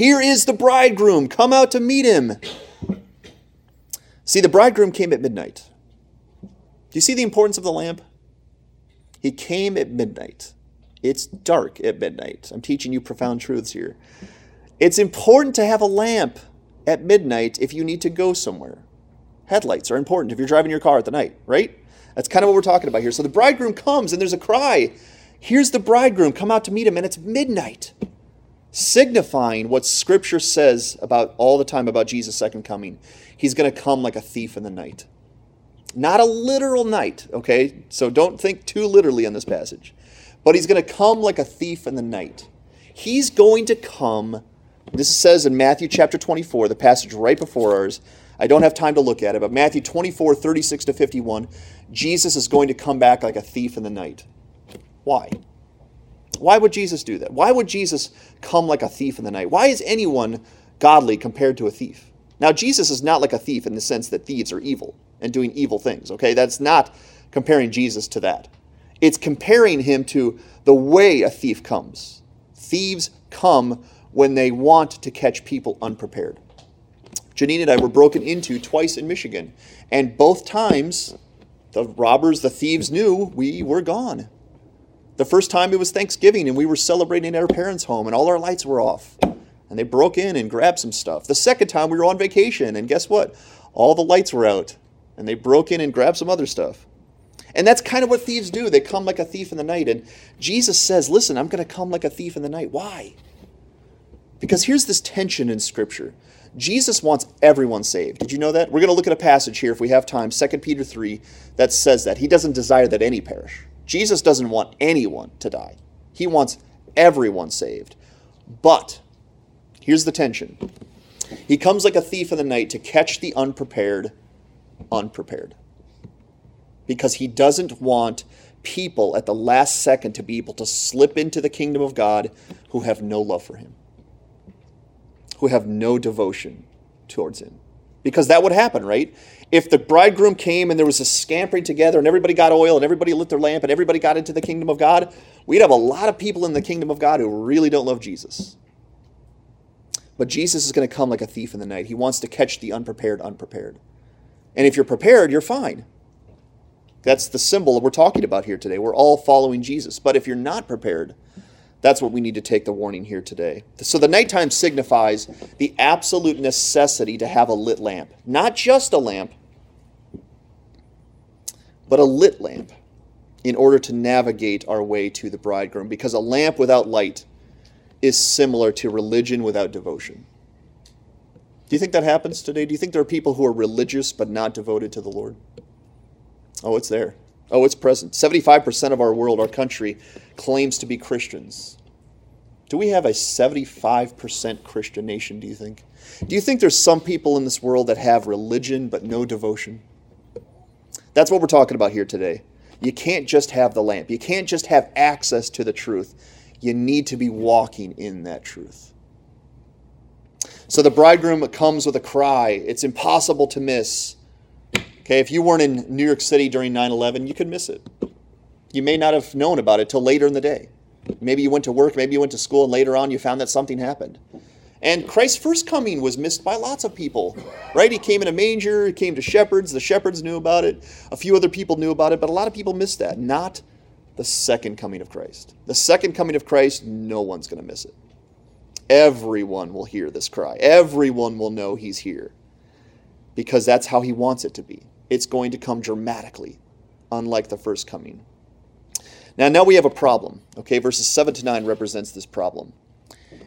Here is the bridegroom, come out to meet him. See, the bridegroom came at midnight. Do you see the importance of the lamp? He came at midnight. It's dark at midnight. I'm teaching you profound truths here. It's important to have a lamp at midnight if you need to go somewhere. Headlights are important if you're driving your car at the night, right? That's kind of what we're talking about here. So the bridegroom comes and there's a cry Here's the bridegroom, come out to meet him, and it's midnight, signifying what Scripture says about all the time about Jesus' second coming. He's going to come like a thief in the night. Not a literal night, okay? So don't think too literally on this passage. But he's going to come like a thief in the night. He's going to come, this says in Matthew chapter 24, the passage right before ours. I don't have time to look at it, but Matthew 24, 36 to 51, Jesus is going to come back like a thief in the night. Why? Why would Jesus do that? Why would Jesus come like a thief in the night? Why is anyone godly compared to a thief? Now, Jesus is not like a thief in the sense that thieves are evil and doing evil things, okay? That's not comparing Jesus to that. It's comparing him to the way a thief comes. Thieves come when they want to catch people unprepared. Janine and I were broken into twice in Michigan, and both times the robbers, the thieves knew we were gone. The first time it was Thanksgiving and we were celebrating at our parents' home and all our lights were off. And they broke in and grabbed some stuff. The second time we were on vacation and guess what? All the lights were out and they broke in and grabbed some other stuff. And that's kind of what thieves do. They come like a thief in the night. And Jesus says, Listen, I'm going to come like a thief in the night. Why? Because here's this tension in Scripture. Jesus wants everyone saved. Did you know that? We're going to look at a passage here, if we have time, 2 Peter 3, that says that. He doesn't desire that any perish. Jesus doesn't want anyone to die, He wants everyone saved. But here's the tension He comes like a thief in the night to catch the unprepared unprepared. Because He doesn't want people at the last second to be able to slip into the kingdom of God who have no love for Him, who have no devotion towards Him. Because that would happen, right? If the bridegroom came and there was a scampering together and everybody got oil and everybody lit their lamp and everybody got into the kingdom of God, we'd have a lot of people in the kingdom of God who really don't love Jesus. But Jesus is going to come like a thief in the night. He wants to catch the unprepared, unprepared. And if you're prepared, you're fine. That's the symbol that we're talking about here today. We're all following Jesus. But if you're not prepared, that's what we need to take the warning here today. So the nighttime signifies the absolute necessity to have a lit lamp. Not just a lamp, but a lit lamp in order to navigate our way to the bridegroom. Because a lamp without light is similar to religion without devotion. Do you think that happens today? Do you think there are people who are religious but not devoted to the Lord? Oh, it's there. Oh, it's present. 75% of our world, our country, claims to be Christians. Do we have a 75% Christian nation, do you think? Do you think there's some people in this world that have religion but no devotion? That's what we're talking about here today. You can't just have the lamp, you can't just have access to the truth. You need to be walking in that truth. So the bridegroom comes with a cry. It's impossible to miss. Okay, if you weren't in New York City during 9 11, you could miss it. You may not have known about it till later in the day. Maybe you went to work, maybe you went to school, and later on you found that something happened. And Christ's first coming was missed by lots of people, right? He came in a manger, he came to shepherds, the shepherds knew about it, a few other people knew about it, but a lot of people missed that. Not the second coming of Christ. The second coming of Christ, no one's going to miss it. Everyone will hear this cry, everyone will know he's here because that's how he wants it to be. It's going to come dramatically, unlike the first coming. Now, now we have a problem. Okay, verses 7 to 9 represents this problem.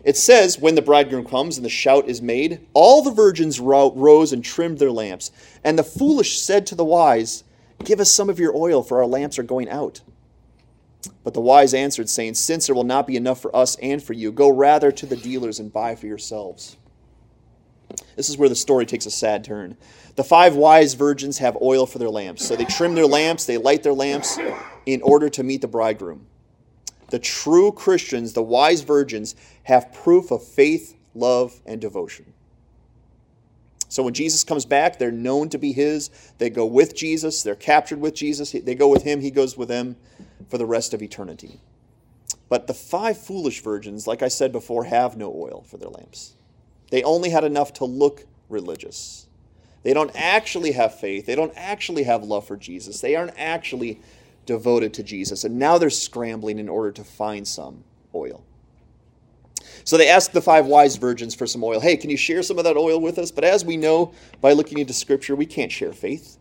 It says, When the bridegroom comes and the shout is made, all the virgins ro- rose and trimmed their lamps. And the foolish said to the wise, Give us some of your oil, for our lamps are going out. But the wise answered, saying, Since there will not be enough for us and for you, go rather to the dealers and buy for yourselves. This is where the story takes a sad turn. The five wise virgins have oil for their lamps. So they trim their lamps, they light their lamps in order to meet the bridegroom. The true Christians, the wise virgins, have proof of faith, love, and devotion. So when Jesus comes back, they're known to be his. They go with Jesus, they're captured with Jesus. They go with him, he goes with them for the rest of eternity. But the five foolish virgins, like I said before, have no oil for their lamps. They only had enough to look religious. They don't actually have faith. They don't actually have love for Jesus. They aren't actually devoted to Jesus. And now they're scrambling in order to find some oil. So they asked the five wise virgins for some oil. Hey, can you share some of that oil with us? But as we know by looking into Scripture, we can't share faith.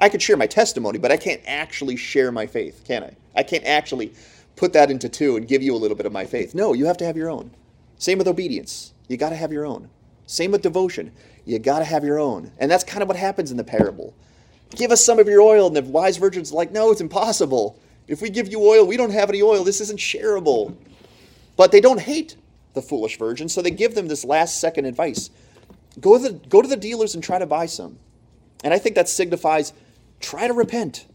I could share my testimony, but I can't actually share my faith, can I? I can't actually put that into two and give you a little bit of my faith. No, you have to have your own. Same with obedience. You got to have your own. Same with devotion. You got to have your own. And that's kind of what happens in the parable. Give us some of your oil. And the wise virgin's like, No, it's impossible. If we give you oil, we don't have any oil. This isn't shareable. But they don't hate the foolish virgin, so they give them this last second advice. Go to the, go to the dealers and try to buy some. And I think that signifies try to repent.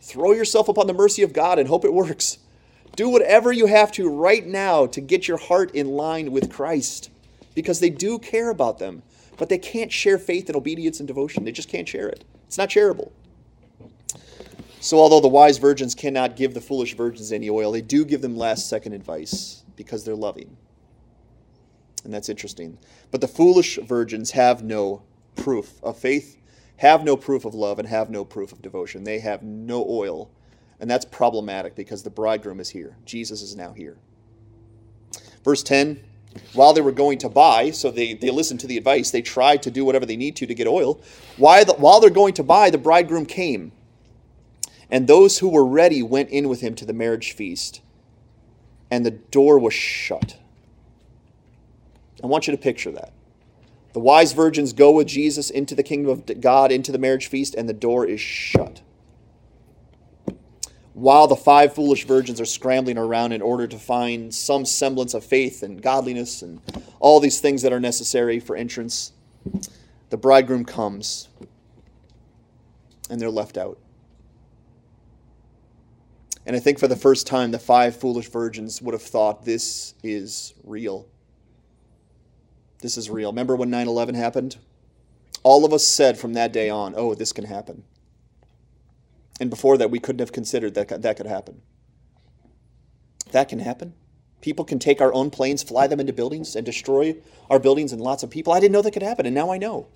Throw yourself upon the mercy of God and hope it works. Do whatever you have to right now to get your heart in line with Christ because they do care about them, but they can't share faith and obedience and devotion. They just can't share it. It's not shareable. So, although the wise virgins cannot give the foolish virgins any oil, they do give them last second advice because they're loving. And that's interesting. But the foolish virgins have no proof of faith, have no proof of love, and have no proof of devotion. They have no oil. And that's problematic because the bridegroom is here. Jesus is now here. Verse 10 while they were going to buy, so they, they listened to the advice, they tried to do whatever they need to to get oil. While, the, while they're going to buy, the bridegroom came. And those who were ready went in with him to the marriage feast, and the door was shut. I want you to picture that. The wise virgins go with Jesus into the kingdom of God, into the marriage feast, and the door is shut while the five foolish virgins are scrambling around in order to find some semblance of faith and godliness and all these things that are necessary for entrance, the bridegroom comes and they're left out. And I think for the first time, the five foolish virgins would have thought this is real. This is real. Remember when 9 11 happened? All of us said from that day on, oh, this can happen. And before that, we couldn't have considered that that could happen. That can happen. People can take our own planes, fly them into buildings, and destroy our buildings and lots of people. I didn't know that could happen, and now I know.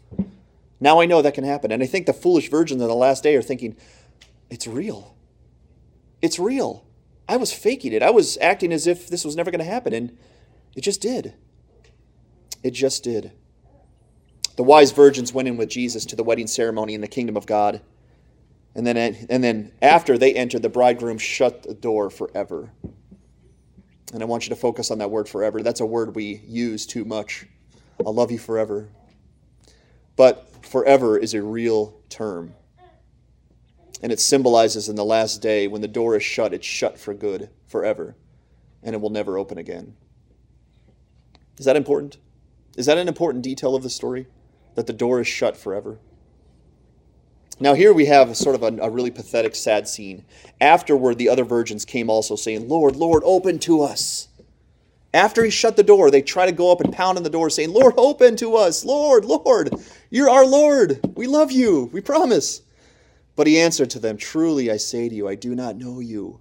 Now I know that can happen. And I think the foolish virgins in the last day are thinking, it's real. It's real. I was faking it. I was acting as if this was never going to happen, and it just did. It just did. The wise virgins went in with Jesus to the wedding ceremony in the kingdom of God. And then, and then after they entered, the bridegroom shut the door forever. And I want you to focus on that word forever. That's a word we use too much. I'll love you forever. But forever is a real term. And it symbolizes in the last day when the door is shut, it's shut for good, forever. And it will never open again. Is that important? Is that an important detail of the story? That the door is shut forever? Now, here we have sort of a, a, really pathetic, sad scene. Afterward, the other virgins came also saying, Lord, Lord, open to us. After he shut the door, they try to go up and pound on the door, saying, Lord, open to us. Lord, Lord, you're our Lord. We love you. We promise. But he answered to them, Truly I say to you, I do not know you.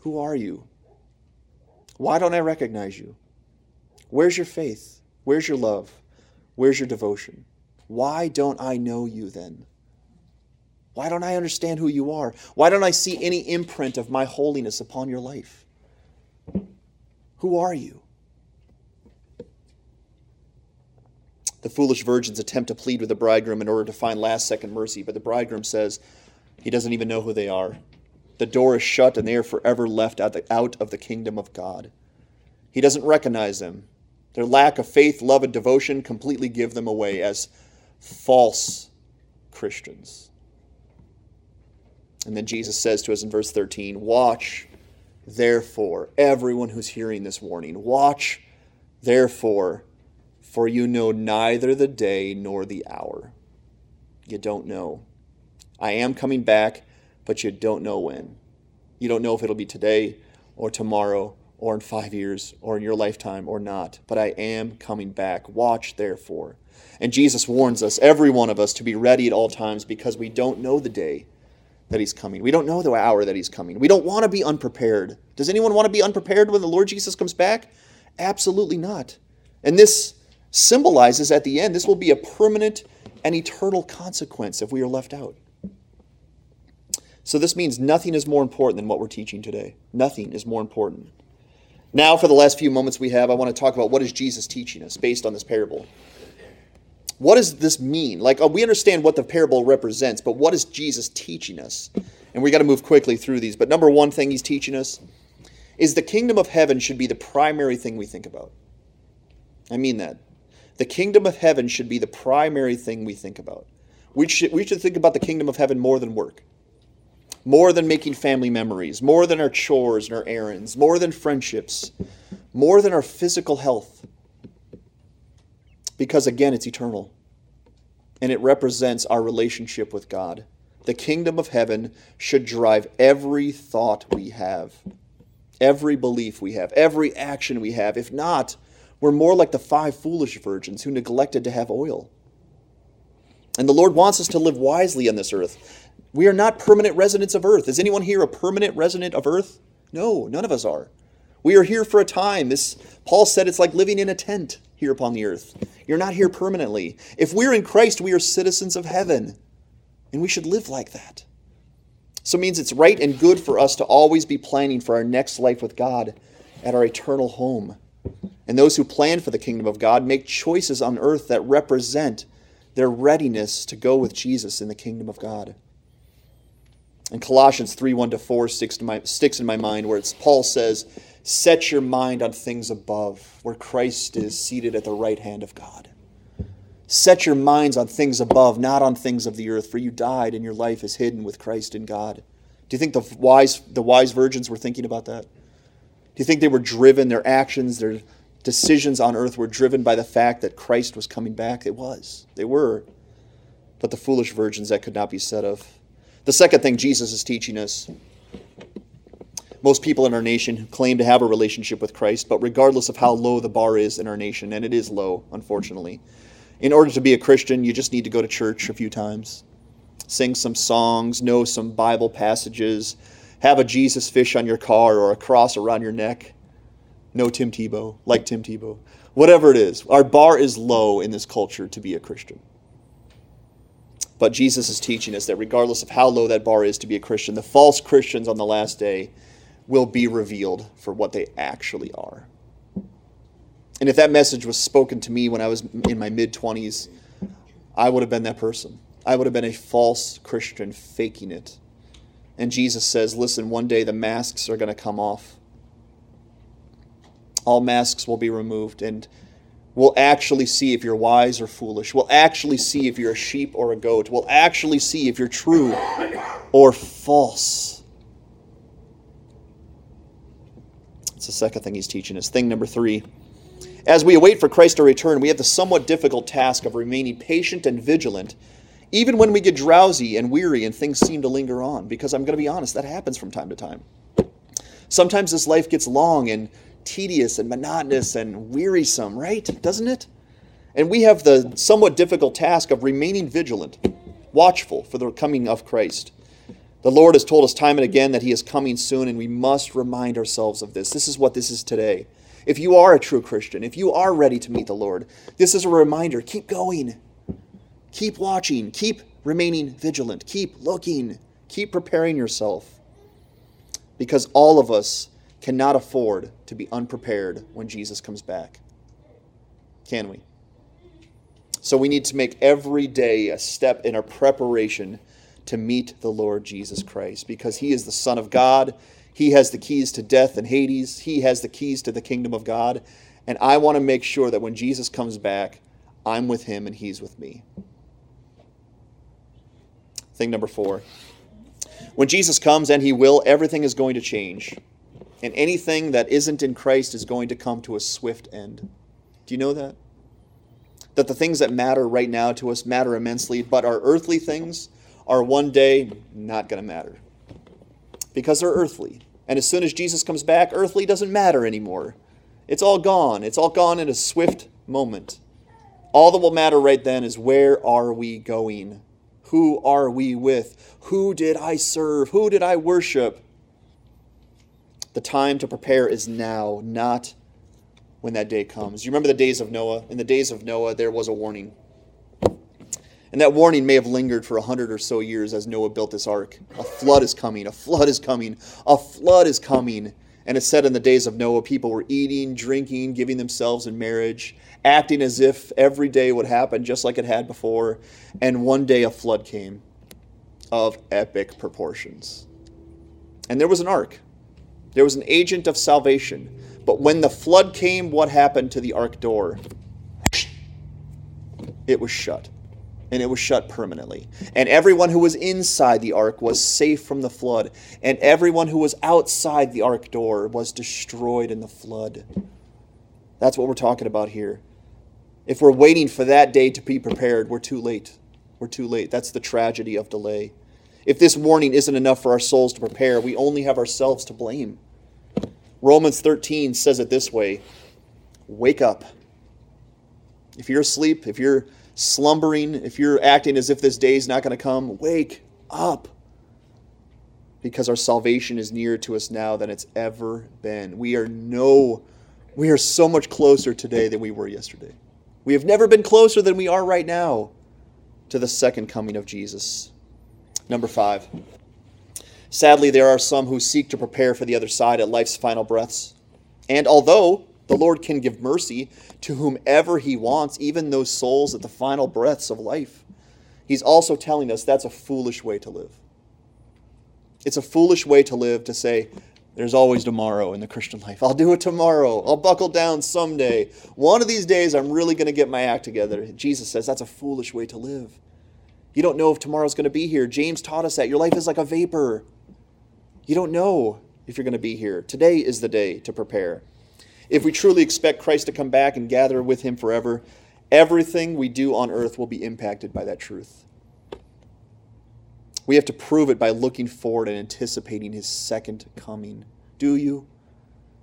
Who are you? Why don't I recognize you? Where's your faith? Where's your love? Where's your devotion? Why don't I know you then? Why don't I understand who you are? Why don't I see any imprint of my holiness upon your life? Who are you? The foolish virgins attempt to plead with the bridegroom in order to find last second mercy, but the bridegroom says he doesn't even know who they are. The door is shut and they are forever left out of the kingdom of God. He doesn't recognize them. Their lack of faith, love, and devotion completely give them away as false Christians. And then Jesus says to us in verse 13, Watch, therefore, everyone who's hearing this warning, watch, therefore, for you know neither the day nor the hour. You don't know. I am coming back, but you don't know when. You don't know if it'll be today or tomorrow or in five years or in your lifetime or not, but I am coming back. Watch, therefore. And Jesus warns us, every one of us, to be ready at all times because we don't know the day that he's coming. We don't know the hour that he's coming. We don't want to be unprepared. Does anyone want to be unprepared when the Lord Jesus comes back? Absolutely not. And this symbolizes at the end, this will be a permanent and eternal consequence if we are left out. So this means nothing is more important than what we're teaching today. Nothing is more important. Now, for the last few moments we have, I want to talk about what is Jesus teaching us based on this parable what does this mean? Like, oh, we understand what the parable represents, but what is Jesus teaching us? And we got to move quickly through these. But number one thing he's teaching us is the kingdom of heaven should be the primary thing we think about. I mean that. The kingdom of heaven should be the primary thing we think about. We should, we should think about the kingdom of heaven more than work, more than making family memories, more than our chores and our errands, more than friendships, more than our physical health. Because again, it's eternal and it represents our relationship with God. The kingdom of heaven should drive every thought we have, every belief we have, every action we have. If not, we're more like the five foolish virgins who neglected to have oil. And the Lord wants us to live wisely on this earth. We are not permanent residents of earth. Is anyone here a permanent resident of earth? No, none of us are. We are here for a time. This Paul said it's like living in a tent here upon the earth. You're not here permanently. If we're in Christ, we are citizens of heaven. And we should live like that. So it means it's right and good for us to always be planning for our next life with God at our eternal home. And those who plan for the kingdom of God make choices on earth that represent their readiness to go with Jesus in the kingdom of God. And Colossians 3 1 to 4 sticks, sticks in my mind, where it's, Paul says, Set your mind on things above, where Christ is seated at the right hand of God. Set your minds on things above, not on things of the earth, for you died and your life is hidden with Christ in God. Do you think the wise, the wise virgins were thinking about that? Do you think they were driven, their actions, their decisions on earth were driven by the fact that Christ was coming back? It was. They were. But the foolish virgins, that could not be said of. The second thing Jesus is teaching us most people in our nation who claim to have a relationship with Christ, but regardless of how low the bar is in our nation, and it is low, unfortunately, in order to be a Christian, you just need to go to church a few times, sing some songs, know some Bible passages, have a Jesus fish on your car or a cross around your neck. No Tim Tebow, like Tim Tebow. Whatever it is, our bar is low in this culture to be a Christian. But Jesus is teaching us that regardless of how low that bar is to be a Christian, the false Christians on the last day will be revealed for what they actually are. And if that message was spoken to me when I was in my mid 20s, I would have been that person. I would have been a false Christian faking it. And Jesus says, listen, one day the masks are going to come off. All masks will be removed, and we'll actually see if you're wise or foolish. We'll actually see if you're a sheep or a goat. We'll actually see if you're true or false. It's the second thing he's teaching us. Thing number three. As we await for Christ to return, we have the somewhat difficult task of remaining patient and vigilant, even when we get drowsy and weary and things seem to linger on. Because I'm going to be honest, that happens from time to time. Sometimes this life gets long and tedious and monotonous and wearisome, right? Doesn't it? And we have the somewhat difficult task of remaining vigilant, watchful for the coming of Christ. The Lord has told us time and again that He is coming soon, and we must remind ourselves of this. This is what this is today. If you are a true Christian, if you are ready to meet the Lord, this is a reminder keep going, keep watching, keep remaining vigilant, keep looking, keep preparing yourself. Because all of us cannot afford to be unprepared when Jesus comes back. Can we? So we need to make every day a step in our preparation to meet the Lord Jesus Christ because he is the Son of God. He has the keys to death and Hades. He has the keys to the kingdom of God. And I want to make sure that when Jesus comes back, I'm with him and he's with me. Thing number four. When Jesus comes, and he will, everything is going to change. And anything that isn't in Christ is going to come to a swift end. Do you know that? That the things that matter right now to us matter immensely, but our earthly things, are one day not going to matter because they're earthly. And as soon as Jesus comes back, earthly doesn't matter anymore. It's all gone. It's all gone in a swift moment. All that will matter right then is where are we going? Who are we with? Who did I serve? Who did I worship? The time to prepare is now, not when that day comes. You remember the days of Noah? In the days of Noah, there was a warning. And that warning may have lingered for a hundred or so years as Noah built this ark. A flood is coming, a flood is coming, a flood is coming. And it said in the days of Noah, people were eating, drinking, giving themselves in marriage, acting as if every day would happen just like it had before. And one day a flood came of epic proportions. And there was an ark, there was an agent of salvation. But when the flood came, what happened to the ark door? It was shut. And it was shut permanently. And everyone who was inside the ark was safe from the flood, and everyone who was outside the ark door was destroyed in the flood. That's what we're talking about here. If we're waiting for that day to be prepared, we're too late. We're too late. That's the tragedy of delay. If this warning isn't enough for our souls to prepare, we only have ourselves to blame. Romans 13 says it this way Wake up. If you're asleep, if you're slumbering, if you're acting as if this day is not going to come, wake up. Because our salvation is nearer to us now than it's ever been. We are no we are so much closer today than we were yesterday. We have never been closer than we are right now to the second coming of Jesus. Number 5. Sadly, there are some who seek to prepare for the other side at life's final breaths. And although the Lord can give mercy to whomever He wants, even those souls at the final breaths of life. He's also telling us that's a foolish way to live. It's a foolish way to live to say, there's always tomorrow in the Christian life. I'll do it tomorrow. I'll buckle down someday. One of these days, I'm really going to get my act together. Jesus says that's a foolish way to live. You don't know if tomorrow's going to be here. James taught us that. Your life is like a vapor. You don't know if you're going to be here. Today is the day to prepare. If we truly expect Christ to come back and gather with him forever, everything we do on earth will be impacted by that truth. We have to prove it by looking forward and anticipating his second coming. Do you?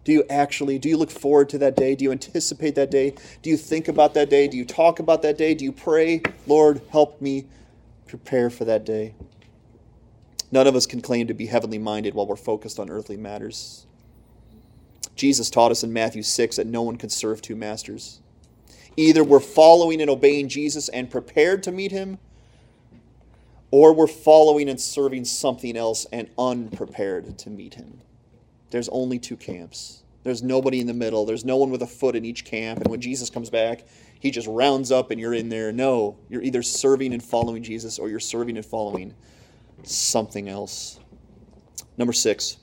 Do you actually? Do you look forward to that day? Do you anticipate that day? Do you think about that day? Do you talk about that day? Do you pray, Lord, help me prepare for that day? None of us can claim to be heavenly minded while we're focused on earthly matters. Jesus taught us in Matthew 6 that no one can serve two masters. Either we're following and obeying Jesus and prepared to meet him, or we're following and serving something else and unprepared to meet him. There's only two camps. There's nobody in the middle. There's no one with a foot in each camp. And when Jesus comes back, he just rounds up and you're in there. No, you're either serving and following Jesus or you're serving and following something else. Number six,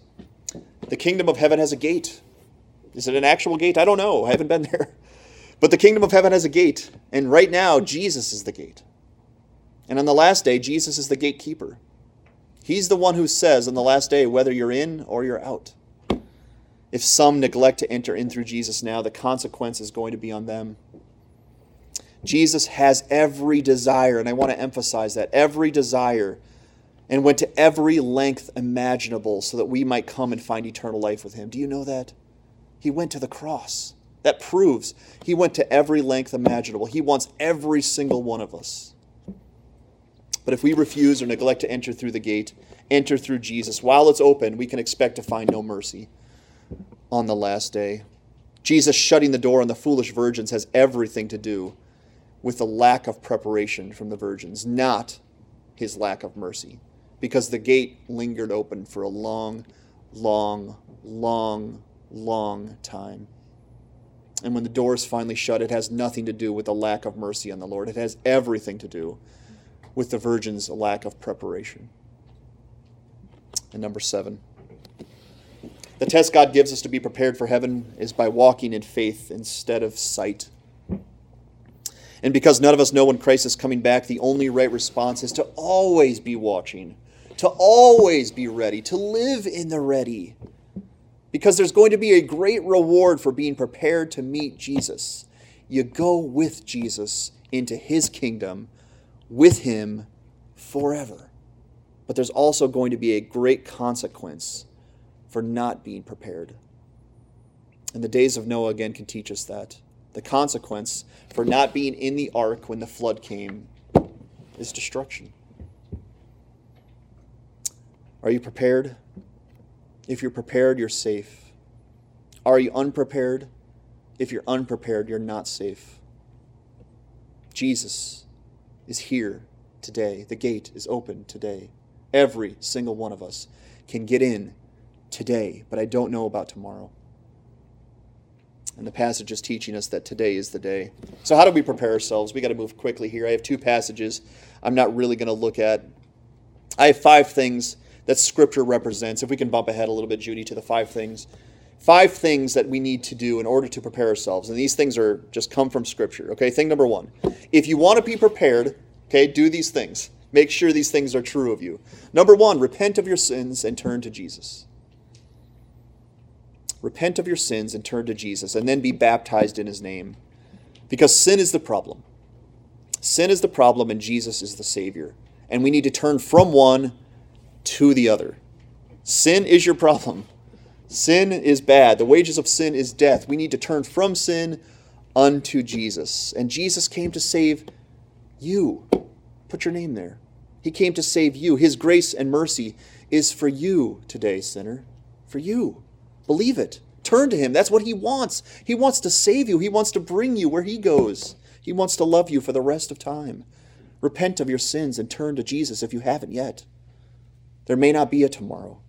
the kingdom of heaven has a gate. Is it an actual gate? I don't know. I haven't been there. But the kingdom of heaven has a gate, and right now, Jesus is the gate. And on the last day, Jesus is the gatekeeper. He's the one who says on the last day whether you're in or you're out. If some neglect to enter in through Jesus now, the consequence is going to be on them. Jesus has every desire, and I want to emphasize that every desire, and went to every length imaginable so that we might come and find eternal life with him. Do you know that? He went to the cross. That proves he went to every length imaginable. He wants every single one of us. But if we refuse or neglect to enter through the gate, enter through Jesus, while it's open, we can expect to find no mercy on the last day. Jesus shutting the door on the foolish virgins has everything to do with the lack of preparation from the virgins, not his lack of mercy, because the gate lingered open for a long, long, long, long time. And when the door is finally shut, it has nothing to do with the lack of mercy on the Lord. It has everything to do with the virgin's lack of preparation. And number seven, the test God gives us to be prepared for heaven is by walking in faith instead of sight. And because none of us know when Christ is coming back, the only right response is to always be watching, to always be ready, to live in the ready because there's going to be a great reward for being prepared to meet Jesus. You go with Jesus into his kingdom with him forever. But there's also going to be a great consequence for not being prepared. And the days of Noah again can teach us that. The consequence for not being in the ark when the flood came is destruction. Are you prepared? If you're prepared, you're safe. Are you unprepared? If you're unprepared, you're not safe. Jesus is here today. The gate is open today. Every single one of us can get in today, but I don't know about tomorrow. And the passage is teaching us that today is the day. So, how do we prepare ourselves? We got to move quickly here. I have two passages I'm not really going to look at. I have five things that Scripture represents. If we can bump ahead a little bit, Judy, to the five things. Five things that we need to do in order to prepare ourselves. And these things are just come from Scripture. Okay, thing number one. If you want to be prepared, Okay, do these things. Make sure these things are true of you. Number one, repent of your sins and turn to Jesus. Repent of your sins and turn to Jesus, and then be baptized in his name. Because sin is the problem. Sin is the problem, and Jesus is the Savior. And we need to turn from one to the other. Sin is your problem. Sin is bad. The wages of sin is death. We need to turn from sin unto Jesus. And Jesus came to save you. Put your name there. He came to save you. His grace and mercy is for you today, sinner. For you. Believe it. Turn to Him. That's what He wants. He wants to save you, He wants to bring you where He goes. He wants to love you for the rest of time. Repent of your sins and turn to Jesus if you haven't yet. There may not be a tomorrow.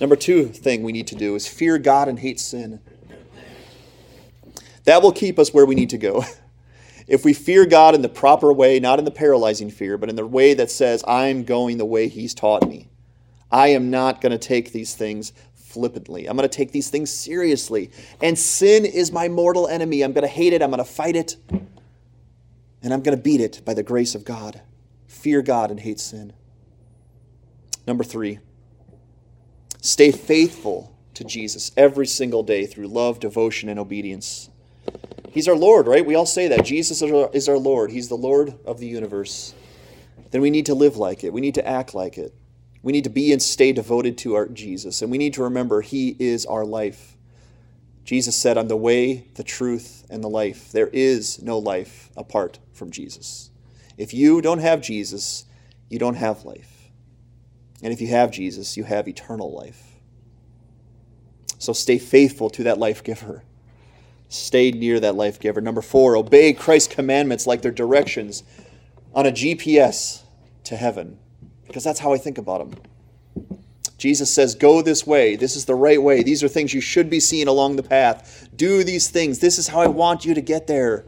Number two thing we need to do is fear God and hate sin. That will keep us where we need to go. If we fear God in the proper way, not in the paralyzing fear, but in the way that says, I'm going the way He's taught me. I am not going to take these things flippantly. I'm going to take these things seriously. And sin is my mortal enemy. I'm going to hate it. I'm going to fight it. And I'm going to beat it by the grace of God. Fear God and hate sin. Number three, stay faithful to Jesus every single day through love, devotion, and obedience. He's our Lord, right? We all say that. Jesus is our Lord. He's the Lord of the universe. Then we need to live like it. We need to act like it. We need to be and stay devoted to our Jesus. And we need to remember He is our life. Jesus said, I'm the way, the truth, and the life. There is no life apart from Jesus. If you don't have Jesus, you don't have life. And if you have Jesus, you have eternal life. So stay faithful to that life giver. Stay near that life giver. Number four, obey Christ's commandments like their directions on a GPS to heaven, because that's how I think about them. Jesus says, Go this way. This is the right way. These are things you should be seeing along the path. Do these things. This is how I want you to get there.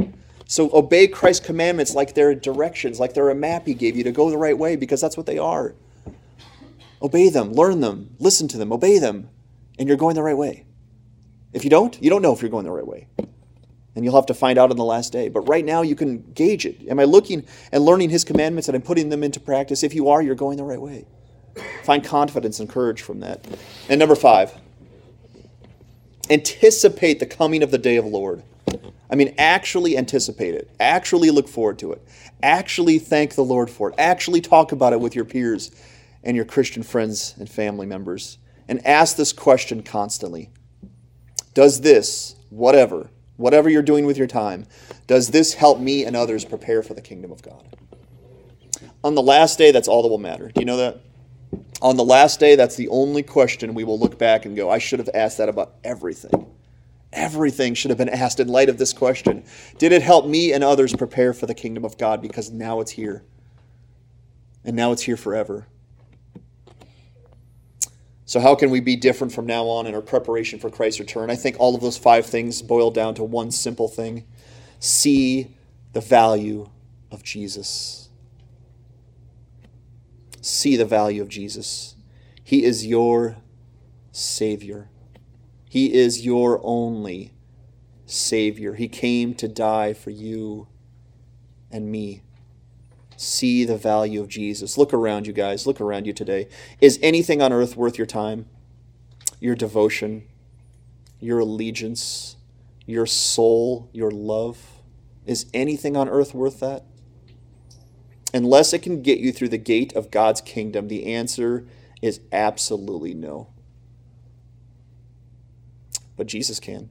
So obey Christ's commandments like they're directions, like they're a map he gave you to go the right way, because that's what they are. Obey them, learn them, listen to them, obey them, and you're going the right way. If you don't, you don't know if you're going the right way. And you'll have to find out on the last day. But right now, you can gauge it. Am I looking and learning His commandments and I'm putting them into practice? If you are, you're going the right way. Find confidence and courage from that. And number five, anticipate the coming of the day of the Lord. I mean, actually anticipate it. Actually look forward to it. Actually thank the Lord for it. Actually talk about it with your peers and your Christian friends and family members. And ask this question constantly Does this, whatever, whatever you're doing with your time, does this help me and others prepare for the kingdom of God? On the last day, that's all that will matter. Do you know that? On the last day, that's the only question we will look back and go, I should have asked that about everything. Everything should have been asked in light of this question. Did it help me and others prepare for the kingdom of God? Because now it's here. And now it's here forever. So, how can we be different from now on in our preparation for Christ's return? I think all of those five things boil down to one simple thing see the value of Jesus. See the value of Jesus. He is your Savior, He is your only Savior. He came to die for you and me see the value of Jesus. Look around you guys. Look around you today. Is anything on earth worth your time, your devotion, your allegiance, your soul, your love? Is anything on earth worth that? Unless it can get you through the gate of God's kingdom, the answer is absolutely no. But Jesus can,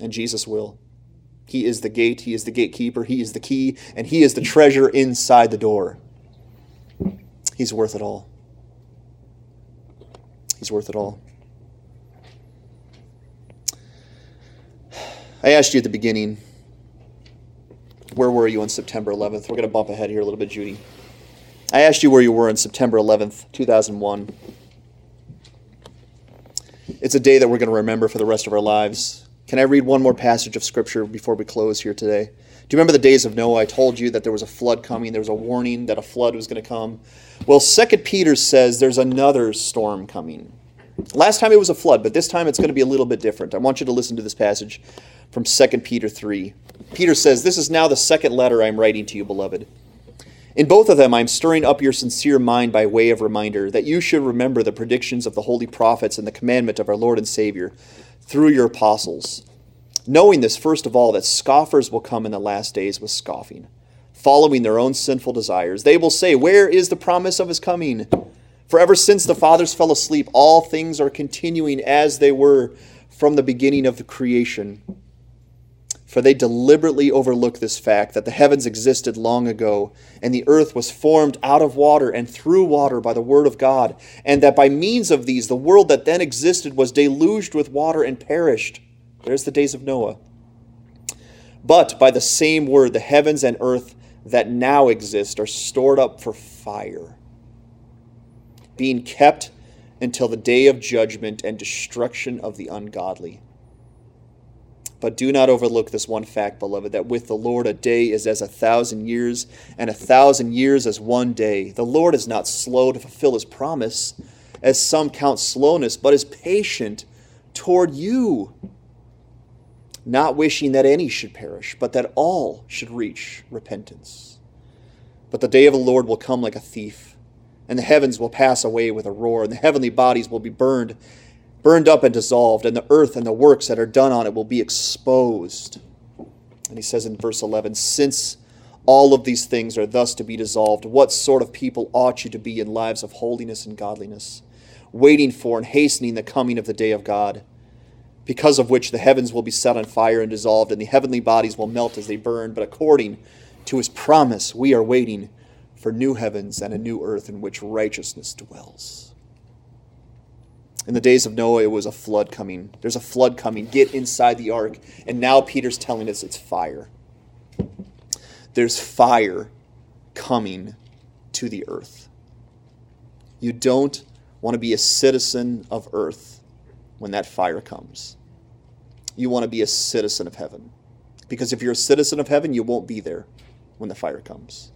and Jesus will. He is the gate, He is the gatekeeper, He is the key, and He is the treasure inside the door. He's worth it all. He's worth it all. I asked you at the beginning, where were you on September 11th? We're going to bump ahead here a little bit, Judy. I asked you where you were on September 11th, 2001. It's a day that we're going to remember for the rest of our lives. Can I read one more passage of Scripture before we close here today? Do you remember the days of Noah? I told you that there was a flood coming. There was a warning that a flood was going to come. Well, Second Peter says there's another storm coming. Last time it was a flood, but this time it's going to be a little bit different. I want you to listen to this passage from 2 Peter 3. Peter says, This is now the second letter I am writing to you, beloved. In both of them, I am stirring up your sincere mind by way of reminder that you should remember the predictions of the holy prophets and the commandment of our Lord and Savior through your apostles. Knowing this, first of all, that scoffers will come in the last days with scoffing, following their own sinful desires. They will say, Where is the promise of his coming? For ever since the fathers fell asleep, all things are continuing as they were from the beginning of the creation. For they deliberately overlook this fact that the heavens existed long ago, and the earth was formed out of water and through water by the word of God, and that by means of these the world that then existed was deluged with water and perished. There's the days of Noah. But by the same word, the heavens and earth that now exist are stored up for fire being kept until the day of judgment and destruction of the ungodly. But do not overlook this one fact, beloved, that with the Lord a day is as a thousand years, and a thousand years as one day. The Lord is not slow to fulfill his promise, as some count slowness, but is patient toward you, not wishing that any should perish, but that all should reach repentance. But the day of the Lord will come like a thief and the heavens will pass away with a roar, and the heavenly bodies will be burned, burned up and dissolved, and the earth and the works that are done on it will be exposed. And he says in verse 11, Since all of these things are thus to be dissolved, what sort of people ought you to be in lives of holiness and godliness, waiting for and hastening the coming of the day of God? Because of which the heavens will be set on fire and dissolved, and the heavenly bodies will melt as they burn. But according to his promise, we are waiting for new heavens and a new earth in which righteousness dwells. In the days of Noah, it was a flood coming. There's a flood coming. Get inside the ark. And now Peter's telling us it's fire. There's fire coming to the earth. You don't want to be a citizen of earth when that fire comes. You want to be a citizen of heaven. Because if you're a citizen of heaven, you won't be there when the fire comes.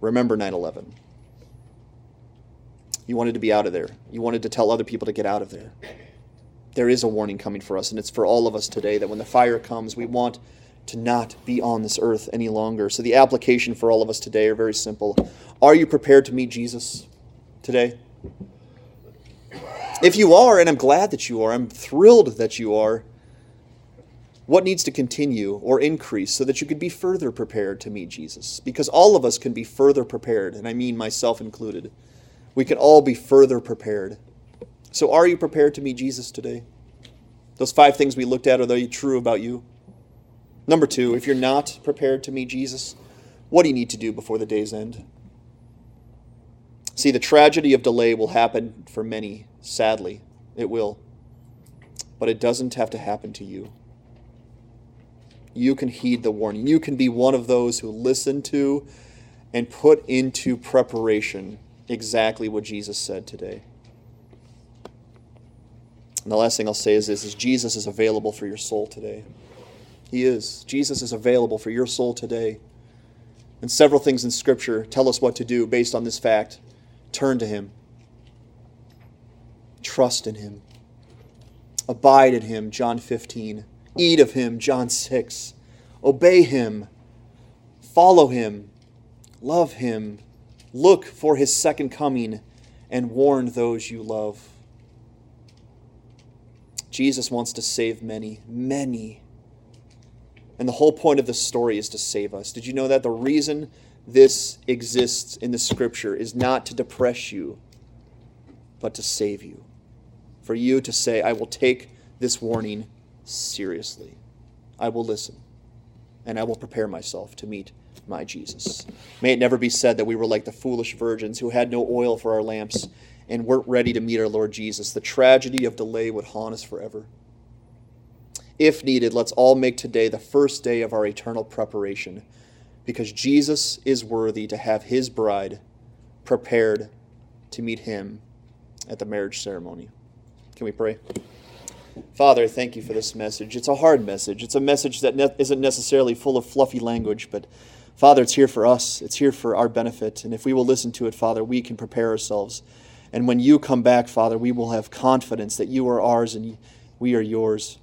Remember 9 11. You wanted to be out of there. You wanted to tell other people to get out of there. There is a warning coming for us, and it's for all of us today that when the fire comes, we want to not be on this earth any longer. So the application for all of us today are very simple. Are you prepared to meet Jesus today? If you are, and I'm glad that you are, I'm thrilled that you are, what needs to continue or increase so that you could be further prepared to meet Jesus? Because all of us can be further prepared, and I mean myself included. We can all be further prepared. So, are you prepared to meet Jesus today? Those five things we looked at, are they true about you? Number two, if you're not prepared to meet Jesus, what do you need to do before the day's end? See, the tragedy of delay will happen for many, sadly. It will. But it doesn't have to happen to you you can heed the warning. You can be one of those who listen to and put into preparation exactly what Jesus said today. And the last thing I'll say is this is Jesus is available for your soul today. He is. Jesus is available for your soul today. And several things in Scripture tell us what to do based on this fact. Turn to Him. Trust in Him. Abide in Him, John 15. Eat of him, John 6. Obey him. Follow him. Love him. Look for his second coming and warn those you love. Jesus wants to save many, many. And the whole point of this story is to save us. Did you know that? The reason this exists in the scripture is not to depress you, but to save you. For you to say, I will take this warning seriously. I will listen, and I will prepare myself to meet my Jesus. May it never be said that we were like the foolish virgins who had no oil for our lamps and weren't ready to meet our Lord Jesus. The tragedy of delay would haunt us forever. If needed, let's all make today the first day of our eternal preparation because Jesus is worthy to have his bride prepared to meet him at the marriage ceremony. Can we pray? Father, thank you for this message. It's a hard message. It's a message that ne- isn't necessarily full of fluffy language, but Father, it's here for us. It's here for our benefit. And if we will listen to it, Father, we can prepare ourselves And when you come back, Father, we will have confidence that you are ours and we are yours.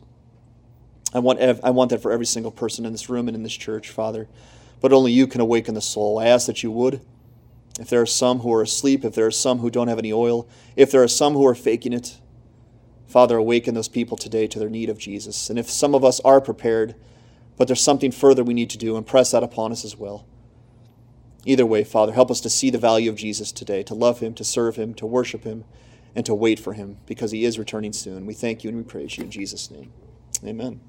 I want, ev- I want that for every single person in this room and in this church, Father. But only you can awaken the soul. I ask that you would. If there are some who are asleep, if there are some who don't have any oil, if there are some who are faking it, Father, awaken those people today to their need of Jesus. And if some of us are prepared, but there's something further we need to do, impress that upon us as well. Either way, Father, help us to see the value of Jesus today, to love him, to serve him, to worship him, and to wait for him, because he is returning soon. We thank you and we praise you in Jesus' name. Amen.